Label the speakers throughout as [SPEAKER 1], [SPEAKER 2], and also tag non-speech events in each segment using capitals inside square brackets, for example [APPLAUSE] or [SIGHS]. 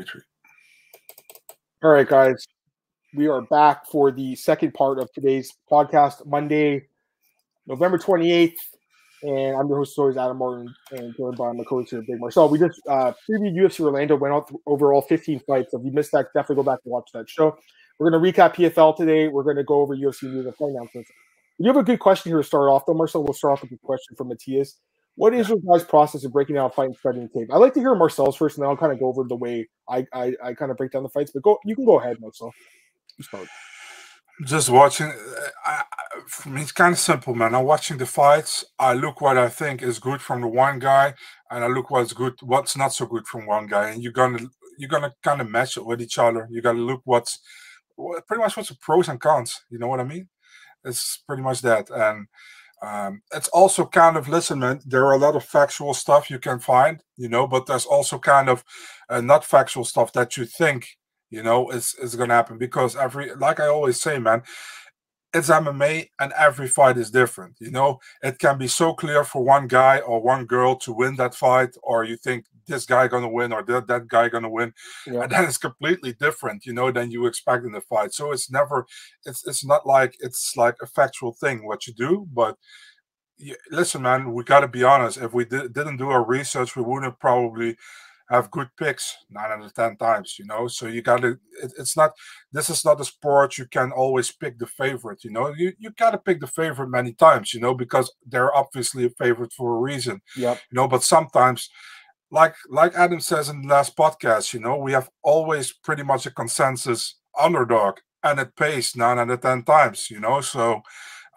[SPEAKER 1] 43.
[SPEAKER 2] All right, guys. We are back for the second part of today's podcast, Monday, November 28th. And I'm your host, always Adam Martin, and joined by my coach here, Big Marcel. We just uh, previewed UFC Orlando, went out over all 15 fights. If you missed that, definitely go back and watch that show. We're going to recap PFL today. We're going to go over UFC news and fight announcements. You have a good question here to start off, though, Marcel. We'll start off with a question from Matthias. What is your guys' process of breaking down a fight and studying tape? I like to hear Marcel's first, and then I'll kind of go over the way I, I, I kind of break down the fights. But go, you can go ahead, Marcel. You start.
[SPEAKER 1] Just watching, I, for me, it's kind of simple, man. I'm watching the fights. I look what I think is good from the one guy, and I look what's good, what's not so good from one guy, and you're gonna you're gonna kind of match it with each other. You gotta look what's pretty much what's the pros and cons. You know what I mean? It's pretty much that, and um, it's also kind of listen, man. There are a lot of factual stuff you can find, you know, but there's also kind of uh, not factual stuff that you think, you know, is is going to happen because every, like I always say, man, it's MMA and every fight is different. You know, it can be so clear for one guy or one girl to win that fight, or you think this guy gonna win or that, that guy gonna win, yeah. and then it's completely different, you know, than you expect in the fight. So it's never, it's it's not like it's like a factual thing what you do, but you, listen, man, we got to be honest. If we did, didn't do our research, we wouldn't probably have good picks nine out of ten times you know so you gotta it, it's not this is not a sport you can always pick the favorite you know you, you gotta pick the favorite many times you know because they're obviously a favorite for a reason
[SPEAKER 2] yeah
[SPEAKER 1] you know but sometimes like like adam says in the last podcast you know we have always pretty much a consensus underdog and it pays nine out of ten times you know so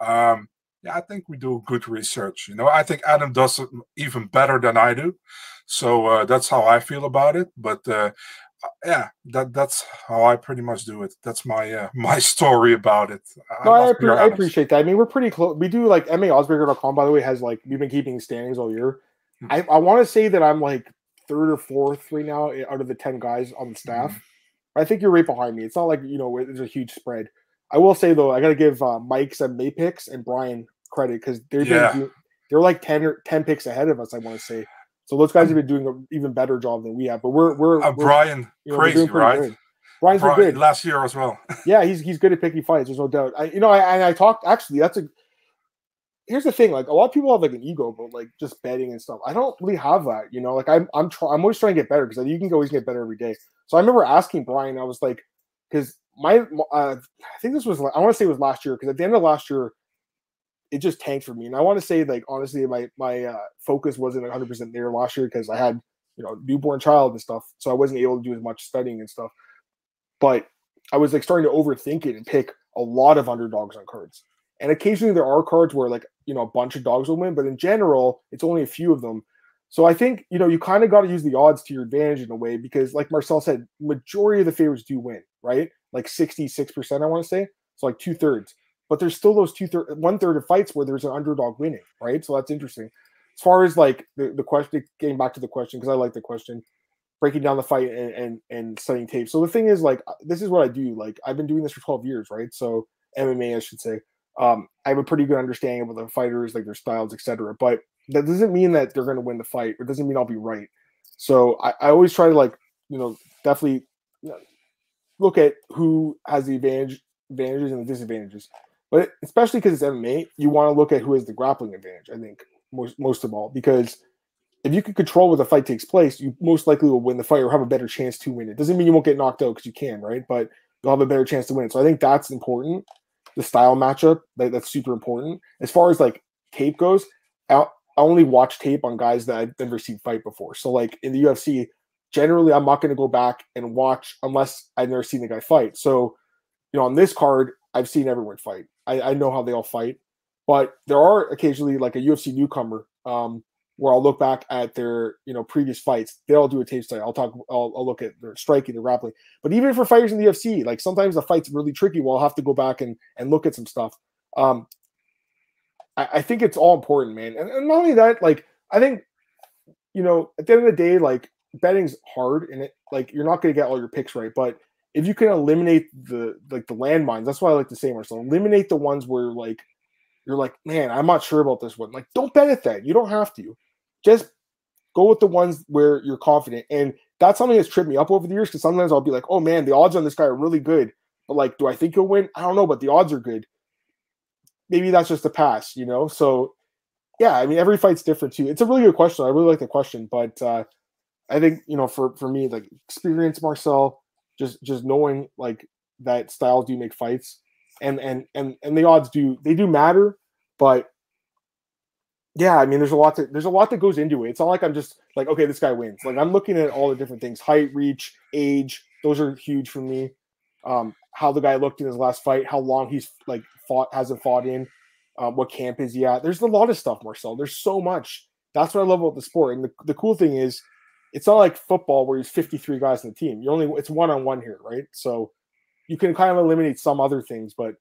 [SPEAKER 1] um yeah, I think we do good research. You know, I think Adam does it even better than I do. So uh, that's how I feel about it. But uh, uh yeah, that that's how I pretty much do it. That's my uh, [LAUGHS] my story about it.
[SPEAKER 2] I no, I, pre- I, appreciate that. I mean, we're pretty close. We do like MMAOddsbreaker.com, by the way, has like we've been keeping standings all year. I, I want to say that I'm like third or fourth right now eh, out of the 10 guys on the staff. Mm-hmm. I think you're right behind me. It's not like, you know, there's a huge spread. I will say though, I got to give uh, Mike's and May picks and Brian credit because they're yeah. they're like 10 or 10 picks ahead of us, I want to say. So those guys have been doing an even better job than we have. But we're we're,
[SPEAKER 1] uh,
[SPEAKER 2] we're
[SPEAKER 1] Brian you know, crazy, right?
[SPEAKER 2] Good. Brian's Brian, good
[SPEAKER 1] last year as well. [LAUGHS]
[SPEAKER 2] yeah, he's he's good at picking fights. There's no doubt. I you know I I talked actually that's a here's the thing like a lot of people have like an ego about like just betting and stuff. I don't really have that. You know like I'm I'm I'm always trying to get better because you can always get better every day. So I remember asking Brian. I was like because my uh, I think this was I want to say it was last year because at the end of last year it just tanked for me. And I want to say, like, honestly, my my uh, focus wasn't 100 percent there last year because I had you know newborn child and stuff, so I wasn't able to do as much studying and stuff. But I was like starting to overthink it and pick a lot of underdogs on cards. And occasionally there are cards where like you know a bunch of dogs will win, but in general, it's only a few of them. So I think you know you kind of got to use the odds to your advantage in a way because, like Marcel said, majority of the favorites do win, right? Like sixty six percent, I want to say. So like two thirds but there's still those two third, one third of fights where there's an underdog winning, right? So that's interesting. As far as like the, the question, getting back to the question because I like the question, breaking down the fight and, and and studying tape. So the thing is, like, uh, this is what I do. Like, I've been doing this for 12 years, right? So MMA, I should say. Um, I have a pretty good understanding of the fighters, like their styles, etc. But that doesn't mean that they're going to win the fight. It doesn't mean I'll be right. So I, I always try to like, you know, definitely look at who has the advantage, advantages and the disadvantages. But especially because it's MMA, you want to look at who has the grappling advantage. I think most most of all because if you can control where the fight takes place, you most likely will win the fight or have a better chance to win it. Doesn't mean you won't get knocked out because you can, right? But you'll have a better chance to win. It. So I think that's important. The style matchup that, that's super important. As far as like tape goes, I, I only watch tape on guys that I've never seen fight before. So like in the UFC, generally I'm not going to go back and watch unless I've never seen the guy fight. So you know on this card, I've seen everyone fight. I, I know how they all fight, but there are occasionally like a UFC newcomer um, where I'll look back at their you know previous fights. They all do a tape study. I'll talk. I'll, I'll look at their striking, their grappling. But even for fighters in the UFC, like sometimes the fight's really tricky. Well, I'll have to go back and and look at some stuff. Um, I, I think it's all important, man. And, and not only that, like I think you know at the end of the day, like betting's hard, and it like you're not going to get all your picks right, but if you can eliminate the like the landmines, that's why I like to say Marcel. Eliminate the ones where like you're like, man, I'm not sure about this one. Like, don't bet at that. You don't have to. Just Go with the ones where you're confident. And that's something that's tripped me up over the years because sometimes I'll be like, oh man, the odds on this guy are really good. But like, do I think he'll win? I don't know, but the odds are good. Maybe that's just a pass, you know? So yeah, I mean every fight's different too. It's a really good question. I really like the question, but uh I think, you know, for for me, like experience Marcel, just just knowing like that styles do make fights and and and and the odds do they do matter, but yeah, I mean, there's a lot there's a lot that goes into it. It's not like I'm just like, okay, this guy wins. Like I'm looking at all the different things: height, reach, age. Those are huge for me. Um, how the guy looked in his last fight, how long he's like fought, hasn't fought in, um, what camp is he at. There's a lot of stuff, Marcel. There's so much. That's what I love about the sport. And the, the cool thing is, it's not like football where there's 53 guys in the team. You only it's one on one here, right? So you can kind of eliminate some other things, but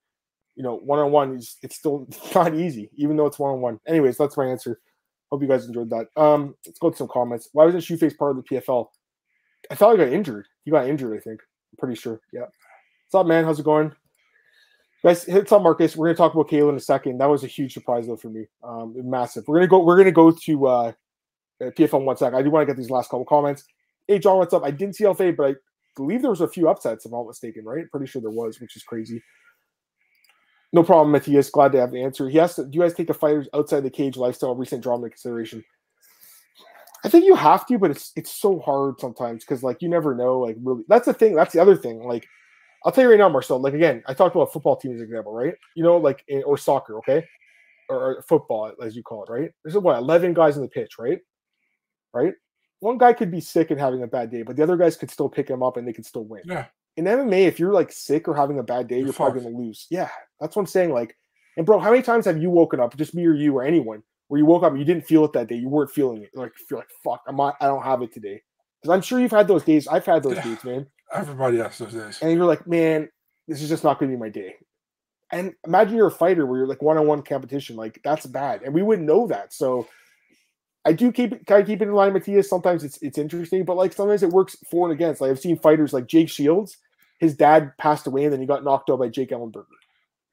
[SPEAKER 2] you know, one on one is it's still [LAUGHS] not easy, even though it's one on one. Anyways, that's my answer. Hope you guys enjoyed that. Um, let's go to some comments. Why wasn't Shoeface part of the PFL? I thought he got injured. He got injured, I think. I'm pretty sure. Yeah. What's up, man? How's it going? Guys, hit up Marcus. We're gonna talk about Kayla in a second. That was a huge surprise though for me. Um, massive. We're gonna go. We're gonna go to uh, PFL one sec. I do want to get these last couple comments. Hey, John, what's up? I didn't see LFA, but I believe there was a few upsets, if I'm not mistaken, right? Pretty sure there was, which is crazy. No problem, Matthias. Glad to have the answer. He asked, "Do you guys take the fighters outside the cage lifestyle recent drama consideration?" I think you have to, but it's it's so hard sometimes because like you never know. Like really, that's the thing. That's the other thing. Like I'll tell you right now, Marcel. Like again, I talked about football team as an example, right? You know, like eh, or soccer, okay, or, or football as you call it, right? There's what eleven guys in the pitch, right? Right. One guy could be sick and having a bad day, but the other guys could still pick him up and they could still win.
[SPEAKER 1] Yeah.
[SPEAKER 2] In MMA, if you're like sick or having a bad day, you're,
[SPEAKER 1] You're
[SPEAKER 2] probably going to lose. Yeah, that's what I'm saying. Like, and bro, how many times have you woken up, just me or you or anyone, where you woke up and you didn't feel it that day? You weren't feeling it. Like, you feel like fuck, I'm not, I don't have it today. Because I'm sure you've had those days. I've had those
[SPEAKER 1] Yeah.
[SPEAKER 2] days, man.
[SPEAKER 1] Everybody has those days.
[SPEAKER 2] And you're like, man, this is just not going to be my day. And imagine you're a fighter where you're like one-on-one competition, like that's bad, and we wouldn't know that. So I do keep it kind of keep it in line, Matthias. Sometimes it's it's interesting, but like sometimes it works for and against. Like I've seen fighters like Jake Shields, his dad passed away and then he got knocked out by Jake Ellenberger.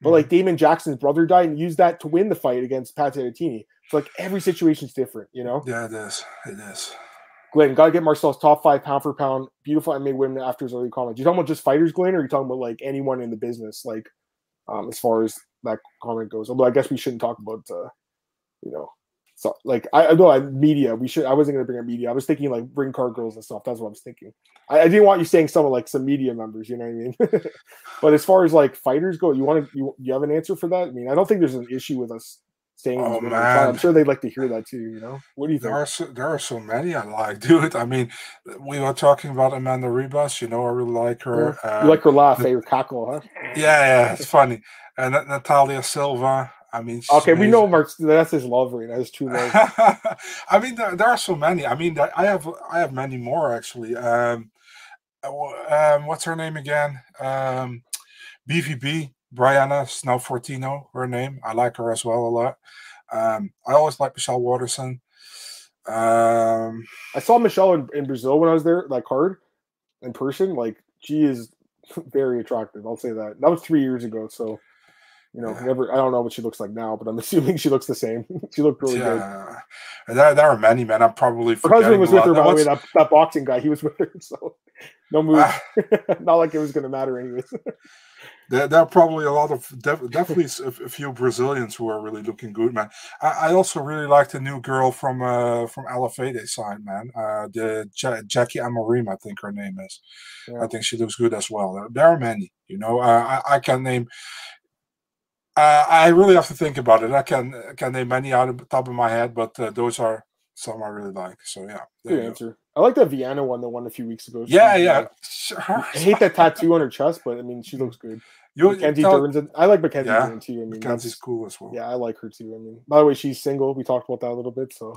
[SPEAKER 2] But like Damon Jackson's brother died and used that to win the fight against Pat Sabatini. So like every situation's different, you know.
[SPEAKER 1] yeah, it is. It is.
[SPEAKER 2] Glenn, gotta get Marcel's top five pound for pound. Beautiful MMA women after his early comments. You talking about just fighters, Glenn, or are you talking about like anyone in the business, like um as far as that comment goes? Although I guess we shouldn't talk about uh, you know, so like I, know I media. We should. I wasn't gonna bring up media. I was thinking like bring card girls and stuff. That's what I was thinking. I, I didn't want you saying someone like some media members. You know what I mean? [LAUGHS] but as far as like fighters go, you want to you, you have an answer for that? I mean, I don't think there's an issue with us staying.
[SPEAKER 1] Oh,
[SPEAKER 2] in the middle of the fight. I'm sure they'd like to hear that too. You know, what do you
[SPEAKER 1] There
[SPEAKER 2] think?
[SPEAKER 1] are so, there are so many I like, [LAUGHS] dude. I mean, we were talking about Amanda Ribas. You know, I really like her. Uh,
[SPEAKER 2] you like her laugh, eh? Her cackle, huh?
[SPEAKER 1] yeah, yeah, it's funny. And uh, Natalia Silva. I mean,
[SPEAKER 2] Okay, we know. Mark. That's his love ring. That's true love. [LAUGHS]
[SPEAKER 1] I mean, there, there are so many. I mean, I have I have many more actually. Um, uh, um what's her name again? Um, BVB Brianna Snow Fortino, her name. I like her as well a lot. Um, I always like Michelle Waterson. Um,
[SPEAKER 2] I saw Michelle in, in Brazil when I was there, that card in person. Like she is [LAUGHS] very attractive. I'll say that. That was three years ago. So, you know,
[SPEAKER 1] Yeah.
[SPEAKER 2] never. I don't know what she looks like now, but I'm [LAUGHS] assuming she looks the same. [LAUGHS] she looked really good.
[SPEAKER 1] yeah, And there, there are many, men. I'm probably
[SPEAKER 2] Her husband was with her, by the way. That, that boxing guy, he was [LAUGHS] with her. So, no move.
[SPEAKER 1] Ah.
[SPEAKER 2] Not like it was going to matter, anyways.
[SPEAKER 1] There, there are probably a lot of def- definitely a, few Brazilians who are really looking good, man. I, I also really like the new girl from uh, from LFA they signed, man. Uh, the ja- Jackie Amorim, I think her name is.
[SPEAKER 2] Yeah.
[SPEAKER 1] I think she looks good as well. There, there are many, you know. Uh, I, I can name. Uh, I really have to think about it. I can I can name many out of the top of my head, but uh, those are some I really like. So yeah,
[SPEAKER 2] Good answer. I like that Vienna one, the one a few weeks ago. She-
[SPEAKER 1] yeah, yeah. Sure.
[SPEAKER 2] I hate that [LAUGHS] tattoo on her chest, but I mean, she looks good.
[SPEAKER 1] You,
[SPEAKER 2] Mackenzie
[SPEAKER 1] tell.
[SPEAKER 2] I like Mackenzie
[SPEAKER 1] Yeah,
[SPEAKER 2] too. I mean,
[SPEAKER 1] Mackenzie's cool as well.
[SPEAKER 2] Yeah, I like her too. I mean, by the way, she's single. We talked about that a little bit. So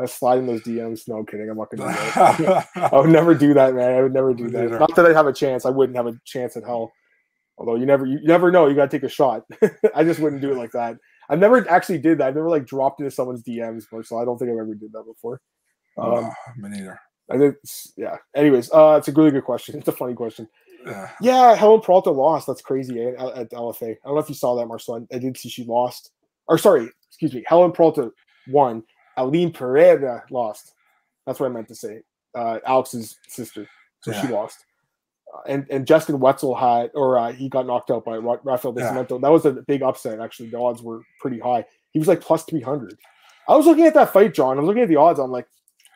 [SPEAKER 2] I sliding those DMs. No I'm kidding. I'm not gonna do that. [LAUGHS] [LAUGHS] I would never do that, man. I would never do that. Not that I'd have a chance. I wouldn't have a chance at hell. Although you never, you never know. You gotta take a shot. [LAUGHS] I just wouldn't do it like that. I've never actually did that. I've never like dropped into someone's DMs, so I don't think I've ever did that before. Um,
[SPEAKER 1] me neither.
[SPEAKER 2] I think, yeah. Anyways, uh, it's a really good question. [LAUGHS] It's a funny question.
[SPEAKER 1] Yeah.
[SPEAKER 2] Yeah, Helen Peralta lost. That's crazy eh, at, at LFA. I don't know if you saw that, Marcel. I did see she lost. Or sorry, excuse me. Helen Peralta won. Aline Pereira lost. That's what I meant to say. Uh, Alex's sister, so she lost. And and Justin Wetzel had, or uh, he got knocked out by Ra- Rafael
[SPEAKER 1] Yeah.
[SPEAKER 2] Descimento. That was a big upset. Actually, the odds were pretty high. He was like plus three hundred. I was looking at that fight, John. I was looking at the odds. I'm like,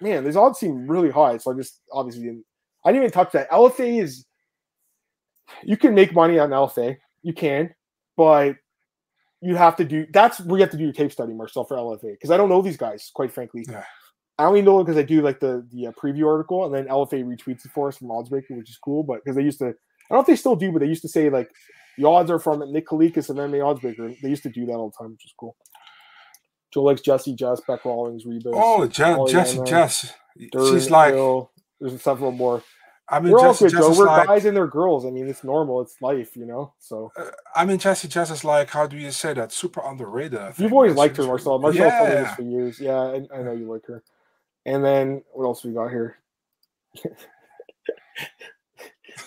[SPEAKER 2] man, these odds seem really high. So I just obviously didn't. I didn't even touch that. LFA is. You can make money on LFA. You can, but you have to do. That's where you have to do your tape study, Marcel, for LFA, because I don't know these guys, quite frankly.
[SPEAKER 1] Yeah.
[SPEAKER 2] I only know because I do like the the uh, preview article, and then LFA retweets it for us from Oddsbreaker, which is cool. But because they used to, I don't know if they still do, but they used to say like the odds are from Nick Kalikas and MMA Oddsbreaker. They used to do that all the time, which is cool. Joe likes Jesse, Jess, Bec Rawlings, Rebus.
[SPEAKER 1] Oh, Je- Jesse, Jess. She's like,
[SPEAKER 2] Hill. There's several more.
[SPEAKER 1] I mean,
[SPEAKER 2] We're all good,
[SPEAKER 1] Jess.
[SPEAKER 2] We're
[SPEAKER 1] like,
[SPEAKER 2] guys and they're girls. I mean, it's normal. It's life, you know. So
[SPEAKER 1] uh, I mean, Jesse, Jess is like, how do you say that? Super underrated.
[SPEAKER 2] You've always liked her, Marcel. Marcel told me this
[SPEAKER 1] Yeah,
[SPEAKER 2] for years. Yeah, I, I know you like her. And then what else we got here? [LAUGHS]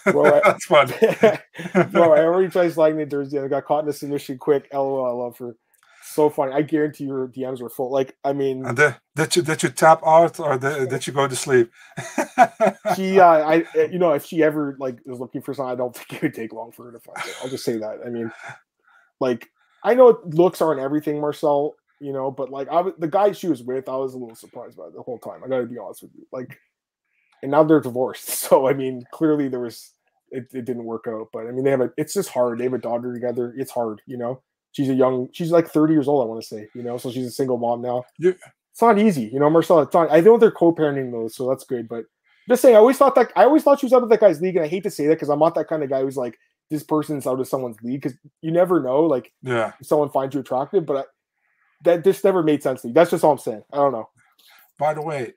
[SPEAKER 2] Well, I- [LAUGHS]
[SPEAKER 1] that's fun. [LAUGHS]
[SPEAKER 2] Bro, I already tried sliding the Thursday. I got caught in a submission quick. LOL, I love her. So funny. I guarantee your DMs were full. Like, I mean,
[SPEAKER 1] And did, did you did you tap out or did, did you go to sleep?
[SPEAKER 2] she, uh, I, uh, you know, if she ever like was looking for something, I don't think it would take long for her to find it. I'll just say that. I mean, like, I know looks aren't everything, Marcel. You know, but like, I was the guy she was with, I was a little surprised by the whole time. I got to be honest with you. Like, and now they're divorced. [LAUGHS] So I mean, clearly there was it, it didn't work out. But I mean, they have a. It's just hard. They have a daughter together. It's hard. You know, she's a young. She's like thirty years old. I want to say. You know, so she's a single mom now.
[SPEAKER 1] Yeah.
[SPEAKER 2] It's not easy. You know, Marcel. It's not. I know they're co-parenting though, so that's good. But just saying, I always thought that I always thought she was out of that guy's league, and I hate to say that because I'm not that kind of guy who's like this person's out of someone's league because you never know. Like
[SPEAKER 1] yeah.
[SPEAKER 2] if someone finds you attractive, but I, that this never made sense to me. That's just all I'm saying. I don't know.
[SPEAKER 1] By the way,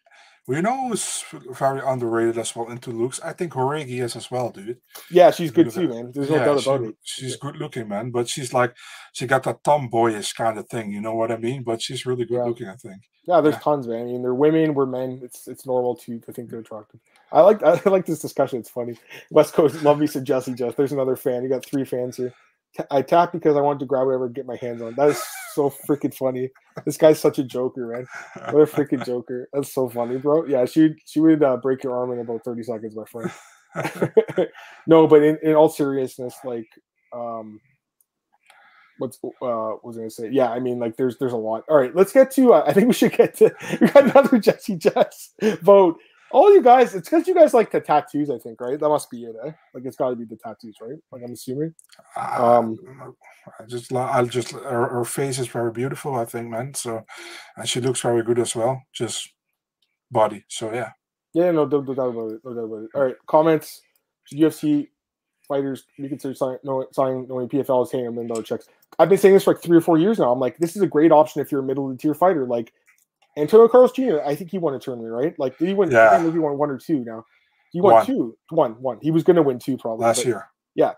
[SPEAKER 1] we know who's very underrated as well into looks. I think Horigi is as well, dude.
[SPEAKER 2] Yeah, she's good too, man. There's no
[SPEAKER 1] Yeah,
[SPEAKER 2] doubt
[SPEAKER 1] she-
[SPEAKER 2] it.
[SPEAKER 1] She's good looking, man. But she's like, she got that tomboyish kind of thing. You know what I mean? But she's really good
[SPEAKER 2] Yeah.
[SPEAKER 1] looking, I think.
[SPEAKER 2] Yeah, there's
[SPEAKER 1] Yeah.
[SPEAKER 2] tons, man. I mean, they're women, we're men. It's it's normal to to think they're attractive. I like [LAUGHS] I like this discussion. It's funny. West Coast love me said Jesse Just. There's another fan. You got three fans here. I tapped because I wanted to grab whatever, get my hands on. That is so freaking funny. This guy's such a joker, man. What a freaking joker. That's so funny, bro. Yeah, she she would uh, break your arm in about 30 seconds, my friend. [LAUGHS] no, but in, in all seriousness, like um what's uh was I gonna say? Yeah, I mean like there's there's a lot. All right, let's get to uh, I think we should get to [LAUGHS] we got another Jesse Jess vote. All you guys, it's because you guys like the tattoos, I think, right? That must be it, eh? Like it's gotta be the tattoos, right? Like I'm assuming. Um,
[SPEAKER 1] I just, I'll just, her, her face is very beautiful, I think, man. So, and she looks very good as well. Just body. So, yeah.
[SPEAKER 2] Yeah, no, no, no doubt about it. No doubt about it. All right, comments. Should UFC fighters reconsider signing no, signing knowing PFL is paying a million dollar checks? I've been saying this for like three or four years now. I'm like, this is a great option if you're a middle of the tier fighter. Like Antonio Carlos Jr. I think he won a tournament, right? Like, did he win? I
[SPEAKER 1] Yeah.
[SPEAKER 2] remember if he won one or two now. He won
[SPEAKER 1] One.
[SPEAKER 2] two, one, one. He was going to win two probably.
[SPEAKER 1] Last year. Yeah.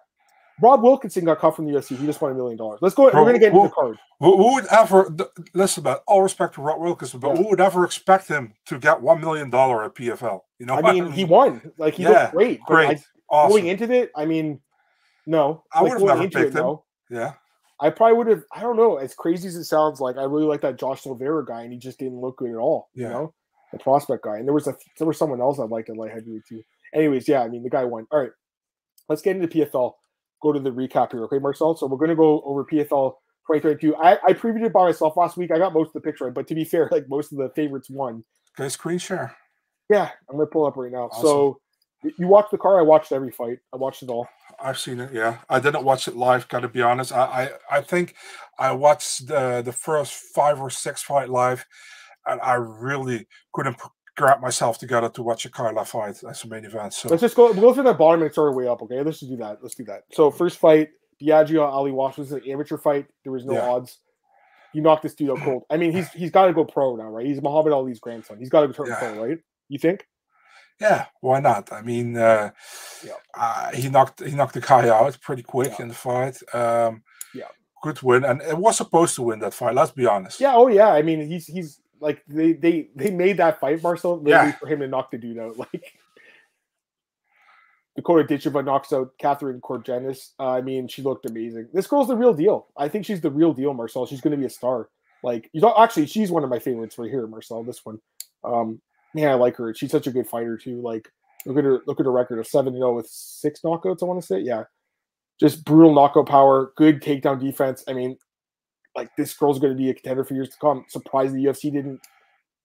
[SPEAKER 2] Rob Wilkinson got cut from the UFC. He just won a million dollars. Let's go.
[SPEAKER 1] Bro,
[SPEAKER 2] we're going to get into
[SPEAKER 1] who-
[SPEAKER 2] the card.
[SPEAKER 1] Who, who would ever, listen, about all respect to Rob Wilkinson, but
[SPEAKER 2] Yeah.
[SPEAKER 1] who would ever expect him to get $1 million at PFL? You know,
[SPEAKER 2] I mean, he won. Like he
[SPEAKER 1] Yeah,
[SPEAKER 2] looked great.
[SPEAKER 1] Great.
[SPEAKER 2] I,
[SPEAKER 1] awesome.
[SPEAKER 2] going into it, I mean, no.
[SPEAKER 1] I
[SPEAKER 2] Like,
[SPEAKER 1] would've never
[SPEAKER 2] into
[SPEAKER 1] picked
[SPEAKER 2] it,
[SPEAKER 1] him.
[SPEAKER 2] no.
[SPEAKER 1] yeah.
[SPEAKER 2] I probably would have. I don't know. As crazy as it sounds, like I really like that Josh Silveira guy, and he just didn't look good at all. You
[SPEAKER 1] Yeah.
[SPEAKER 2] know, the prospect guy, and there was a there was someone else I liked at light heavyweight too. Anyways, yeah, I mean the guy won. All right, let's get into PFL. Go to the recap here, okay, Marcel. So we're going to go over PFL 2022. I, I previewed it by myself last week. I got most of the picture but to be fair, like most of the favorites won.
[SPEAKER 1] Okay, screen share.
[SPEAKER 2] Yeah, I'm going to pull up right now.
[SPEAKER 1] Awesome.
[SPEAKER 2] So you watched the car. I watched every fight. I watched it all.
[SPEAKER 1] I've seen it. Yeah, I didn't watch it live. Got to be honest. I, I I think I watched the the first five or six fight live, and I really couldn't grab myself together to watch a Kayla fight as a main event. So
[SPEAKER 2] Let's just go. We'll go through that bottom and start our way up. Okay, let's just do that. Let's do that. So first fight, Biaggio Ali Walsh was an amateur fight. There was no
[SPEAKER 1] Yeah.
[SPEAKER 2] odds. You knocked this dude out cold. I mean, he's he's got to go pro now, right? He's Muhammad Ali's grandson. He's got to turn
[SPEAKER 1] Yeah.
[SPEAKER 2] pro, right? You think?
[SPEAKER 1] Yeah, why not? I mean, uh,
[SPEAKER 2] Yeah.
[SPEAKER 1] uh, he knocked he knocked the guy out pretty quick
[SPEAKER 2] Yeah.
[SPEAKER 1] in the fight. Um,
[SPEAKER 2] Yeah.
[SPEAKER 1] good win, and it was supposed to win that fight. Let's be honest.
[SPEAKER 2] Yeah. Oh yeah. I mean, he's he's like they they they made that fight, Marcel, literally
[SPEAKER 1] Yeah.
[SPEAKER 2] for him to knock the dude out. [LAUGHS] Like Dakota Ditcheva knocks out Catherine Corogenes. Uh, I mean, she looked amazing. This girl's the real deal. I think she's the real deal, Marcel. She's going to be a star. Like you know, actually, she's one of my favorites right here, Marcel. This one. Um, man, I like her. She's such a good fighter too. Like look at her, look at her record of seven zero with six knockouts. I want to say, yeah, just brutal knockout power, good takedown defense. I mean, like this girl's going to be a contender for years to come. Surprised the UFC didn't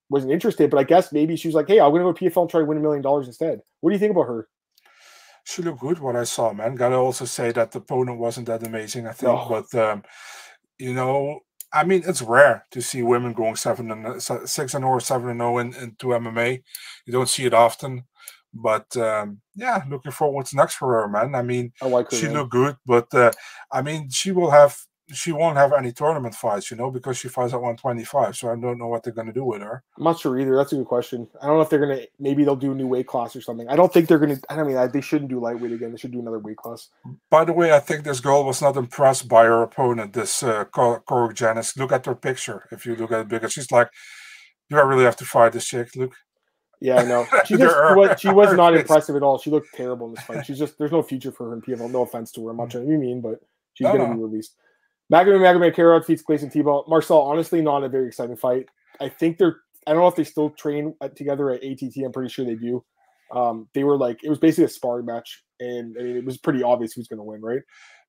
[SPEAKER 2] wasn't interested, but I guess maybe she was like, hey, I'm going to go PFL and try to win a million dollars instead. What do you think about her?
[SPEAKER 1] She looked good. What I saw, man. Gotta also say that the opponent wasn't that amazing. I think, no. but um, you know, I mean, it's rare to see women going seven and six and or seven and zero in, into MMA. You don't see it often, but um, yeah, looking forward what's next for her, man. I mean,
[SPEAKER 2] I like her,
[SPEAKER 1] she
[SPEAKER 2] man.
[SPEAKER 1] looked good, but uh, I mean, she will have she won't have any tournament fights, you know, because she fights at 125. So I don't know what they're going to do with her.
[SPEAKER 2] I'm not sure either. That's a good question. I don't know if they're going to, maybe they'll do a new weight class or something. I don't think they're going to, I don't mean, I, they shouldn't do lightweight again. They should do another weight class.
[SPEAKER 1] By the way, I think this girl was not impressed by her opponent, this uh, Janice. Look at her picture. If you look at it, because she's like, do I really have to fight this chick? Look.
[SPEAKER 2] Yeah, I know. [LAUGHS] She just she was, she was not impressive at all. She looked terrible in this fight. She's just there's no future for her in PFL. No offense to her. I'm not trying to be mean, but she's no, gonna no. be released. Magomed Magomedkerimov defeats Gleison Tibau. Marcel, honestly, not a very exciting fight. I think they're. I don't know if they still train together at ATT. I'm pretty sure they do. Um, they were like it was basically a sparring match, and I mean it was pretty obvious who's going to win, right?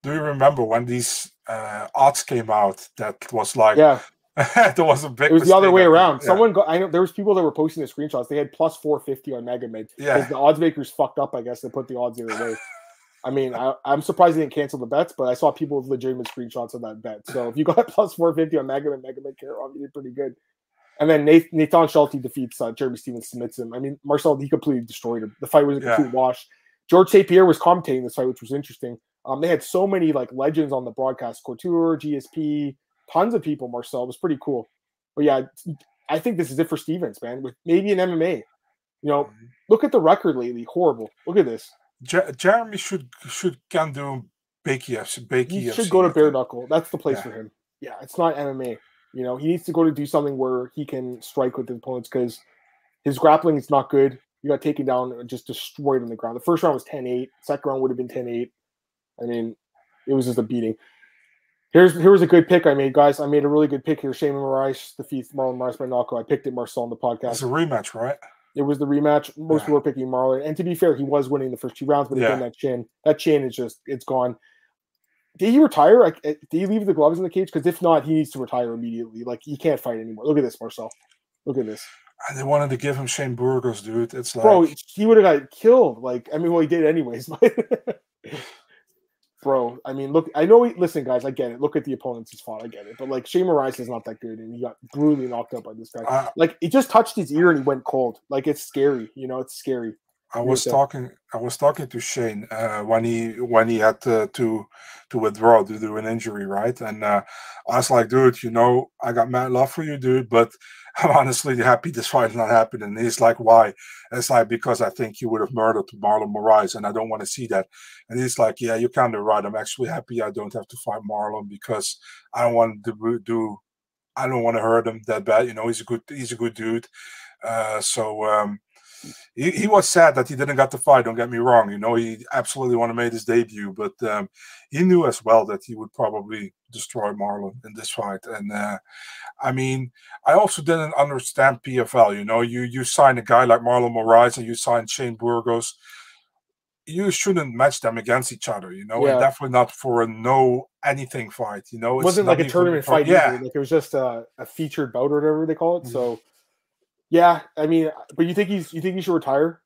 [SPEAKER 1] Do you remember when these uh, odds came out? That was like
[SPEAKER 2] yeah. [LAUGHS]
[SPEAKER 1] there was a big.
[SPEAKER 2] It was the other way around. Yeah. Someone, got, I know there was people that were posting the screenshots. They had plus four fifty on Magomed.
[SPEAKER 1] Yeah,
[SPEAKER 2] the odds makers fucked up. I guess they put the odds the other way. [LAUGHS] I mean, I, am surprised they didn't cancel the bets, but I saw people with legitimate screenshots of that bet. So if you got [LAUGHS] plus 450 on Mega and Mega Care, you did pretty good. And then Nathan, Nathan Schulte defeats uh, Jeremy Stephens, submits him. I mean, Marcel, he completely destroyed him. The fight was a complete yeah. wash. George St. Pierre was commentating this fight, which was interesting. Um, they had so many like legends on the broadcast, Couture, GSP, tons of people. Marcel it was pretty cool. But yeah, I think this is it for Stephens, man. With maybe an MMA. You know, mm-hmm. look at the record lately. Horrible. Look at this.
[SPEAKER 1] Jeremy should should can do Bakey FC. Bakey
[SPEAKER 2] he should go to bare knuckle. That's the place yeah. for him. Yeah, it's not MMA. You know, he needs to go to do something where he can strike with his opponents because his grappling is not good. You got taken down and just destroyed on the ground. The first round was 10-8. Second round would have been 10-8. I mean, it was just a beating. Here's here's a good pick I made, guys. I made a really good pick here. Sheymon Moraes defeats Marlon Moraes by knockout. I picked it Marcel on the podcast.
[SPEAKER 1] It's a rematch, right?
[SPEAKER 2] It was the rematch. Most yeah. people were picking Marlon, and to be fair, he was winning the first two rounds. But yeah. again, that chin, that chin is just it's gone. Did he retire? Like, eh, did he leave the gloves in the cage? Because if not, he needs to retire immediately. Like he can't fight anymore. Look at this, Marcel. Look at this.
[SPEAKER 1] And they wanted to give him Shane Burgos, dude. It's like,
[SPEAKER 2] bro, he would have got killed. Like, I mean, well, he did anyways. [LAUGHS] bro. I mean, look, I know. He, listen, guys, I get it. Look at the opponents he's fought. I get it. But like, Sheymon Moraes is not that good, and he got brutally knocked out by this guy. Uh, like, he just touched his ear and he went cold. Like, it's scary. You know, it's scary.
[SPEAKER 1] I was talking. I was talking to Shane uh, when he when he had to to, to withdraw due to an injury, right? And uh, I was like, dude, you know, I got mad love for you, dude, but I'm honestly happy this fight's not happening. And he's like, why? it's like because I think he would have murdered Marlon Moraes, and I don't want to see that. And he's like, yeah, you're kind of right. I'm actually happy I don't have to fight Marlon because I don't want to do. I don't want to hurt him that bad. You know, he's a good. He's a good dude. Uh, so. Um, he, he was sad that he didn't get the fight. Don't get me wrong. You know, he absolutely want to make his debut, but um, he knew as well that he would probably destroy Marlon in this fight. And uh, I mean, I also didn't understand PFL. You know, you you sign a guy like Marlon Moraes and you sign Shane Burgos. You shouldn't match them against each other, you know, yeah. and definitely not for a no anything fight. You know,
[SPEAKER 2] it wasn't like a tournament fight. Yeah, like it was just a, a featured bout or whatever they call it. Mm-hmm. So yeah, I mean, but you think he's you think he should retire?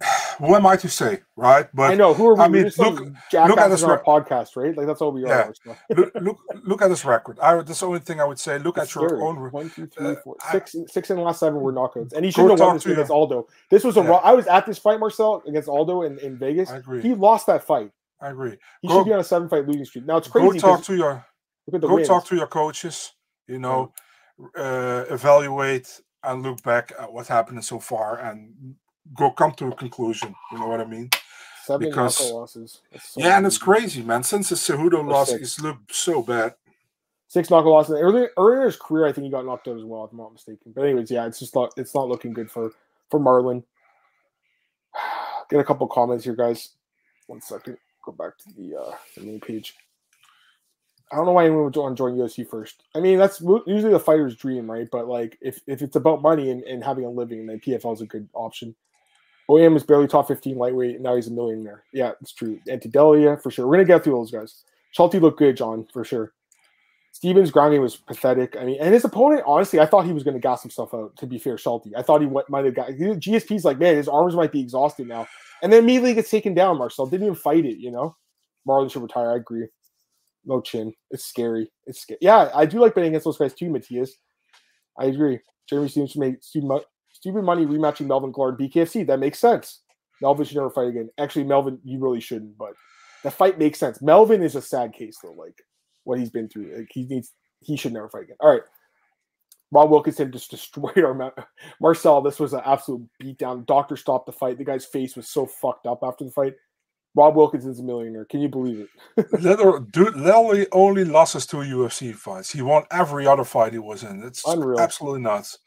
[SPEAKER 2] [SIGHS]
[SPEAKER 1] What am I to say, right?
[SPEAKER 2] But I know who are we? I mean, look, look at this rec- podcast, right? Like that's all we yeah.
[SPEAKER 1] are. [LAUGHS] look, look, look at this record. I that's the only thing I would say. Look at your own.
[SPEAKER 2] One, two, three, uh, four, six, I, six in the last seven were knockouts, and he shouldn't have won this against Aldo. This was a. Yeah. I was at this fight, Marcel, against Aldo in, in Vegas. I agree. He lost that fight.
[SPEAKER 1] I agree.
[SPEAKER 2] He go, should be on a seven fight losing streak. Now it's crazy.
[SPEAKER 1] Go talk to your. Look at the go wins. talk to your coaches. You know, uh, evaluate and look back at what's happened so far and go come to a conclusion. You know what I mean?
[SPEAKER 2] Seven because losses.
[SPEAKER 1] So yeah, and it's crazy, man. Since the Cejudo loss, it's looked so bad.
[SPEAKER 2] Six knockout losses. Earlier, earlier in his career, I think he got knocked out as well, if I'm not mistaken. But anyways, yeah, it's just not it's not looking good for for Marlon. [SIGHS] Get a couple comments here, guys. One second. Go back to the uh the main page. I don't know why anyone would want to join UFC first. I mean, that's usually the fighter's dream, right? But like, if, if it's about money and, and having a living, then PFL is a good option. OEM is barely top 15 lightweight, and now he's a millionaire. Yeah, it's true. Ante Delija, for sure. We're going to get through all those guys. Schulte looked good, John, for sure. Stephens' grounding was pathetic. I mean, and his opponent, honestly, I thought he was going to gas himself out, to be fair, Schulte. I thought he went, might have got GSP's like, man, his arms might be exhausted now. And then immediately gets taken down, Marcel. Didn't even fight it, you know? Marlon should retire. I agree. No chin. It's scary. It's scary. Yeah, I do like betting against those guys too, Matthias. I agree. Jeremy seems to make stupid, money rematching Melvin Guillard BKFC. That makes sense. Melvin should never fight again. Actually, Melvin, you really shouldn't, but the fight makes sense. Melvin is a sad case though, like what he's been through. Like he needs he should never fight again. All right. Rob Wilkinson just [LAUGHS] destroyed our Marcel. This was an absolute beatdown. Doctor stopped the fight. The guy's face was so fucked up after the fight. Rob Wilkinson's a millionaire. Can you believe it? [LAUGHS]
[SPEAKER 1] Dude, Lely only losses two UFC fights. He won every other fight he was in. It's Unreal. absolutely nuts.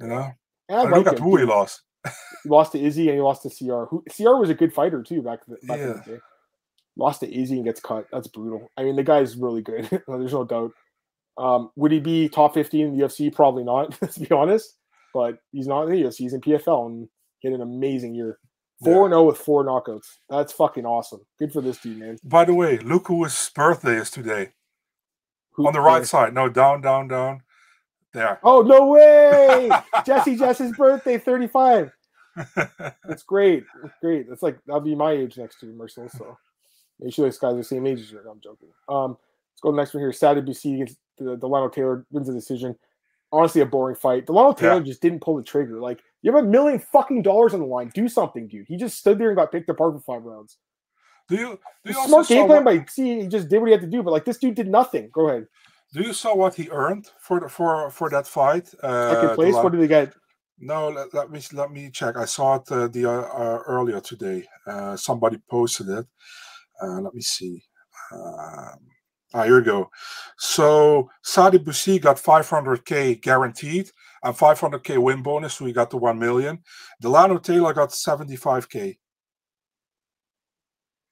[SPEAKER 1] You know? And I, look at who he lost.
[SPEAKER 2] he lost to Izzy and he lost to CR. Who CR was a good fighter too back, back yeah. in the day. Lost to Izzy and gets cut. That's brutal. I mean, the guy's really good. [LAUGHS] There's no doubt. Um, would he be top 15 in the UFC? Probably not, [LAUGHS] let's be honest. But he's not in the UFC. He's in PFL and he had an amazing year. 4 and 0 with four knockouts. That's fucking awesome. Good for this dude, man.
[SPEAKER 1] By the way, look whose birthday is today. Who, On the right side. No, down, down, down. There.
[SPEAKER 2] Oh, no way. [LAUGHS] Jesse Jess's birthday, 35. [LAUGHS] That's great. That's great. That's like, that'll be my age next to Marcel. So make sure these guys are the same age as you. I'm joking. Um, let's go next one here. Sadly, BC against the Dilano Taylor wins the decision. Honestly, a boring fight. Dilano Taylor yeah. just didn't pull the trigger. Like you have a million fucking dollars on the line. Do something, dude. He just stood there and got picked apart for five rounds.
[SPEAKER 1] Do you? Do you
[SPEAKER 2] smart game plan by see he just did what he had to do, but like this dude did nothing. Go ahead.
[SPEAKER 1] Do you saw what he earned for the, for for that fight?
[SPEAKER 2] Uh, Second place. What did he get?
[SPEAKER 1] No, let, let, me let me check. I saw it uh, the uh, uh earlier today. Uh, somebody posted it. Uh, let me see. Um, Ah, here we go. So Sadibou Sy got 500k guaranteed and 500k win bonus, so he got the 1 million. Dilano Taylor got 75k.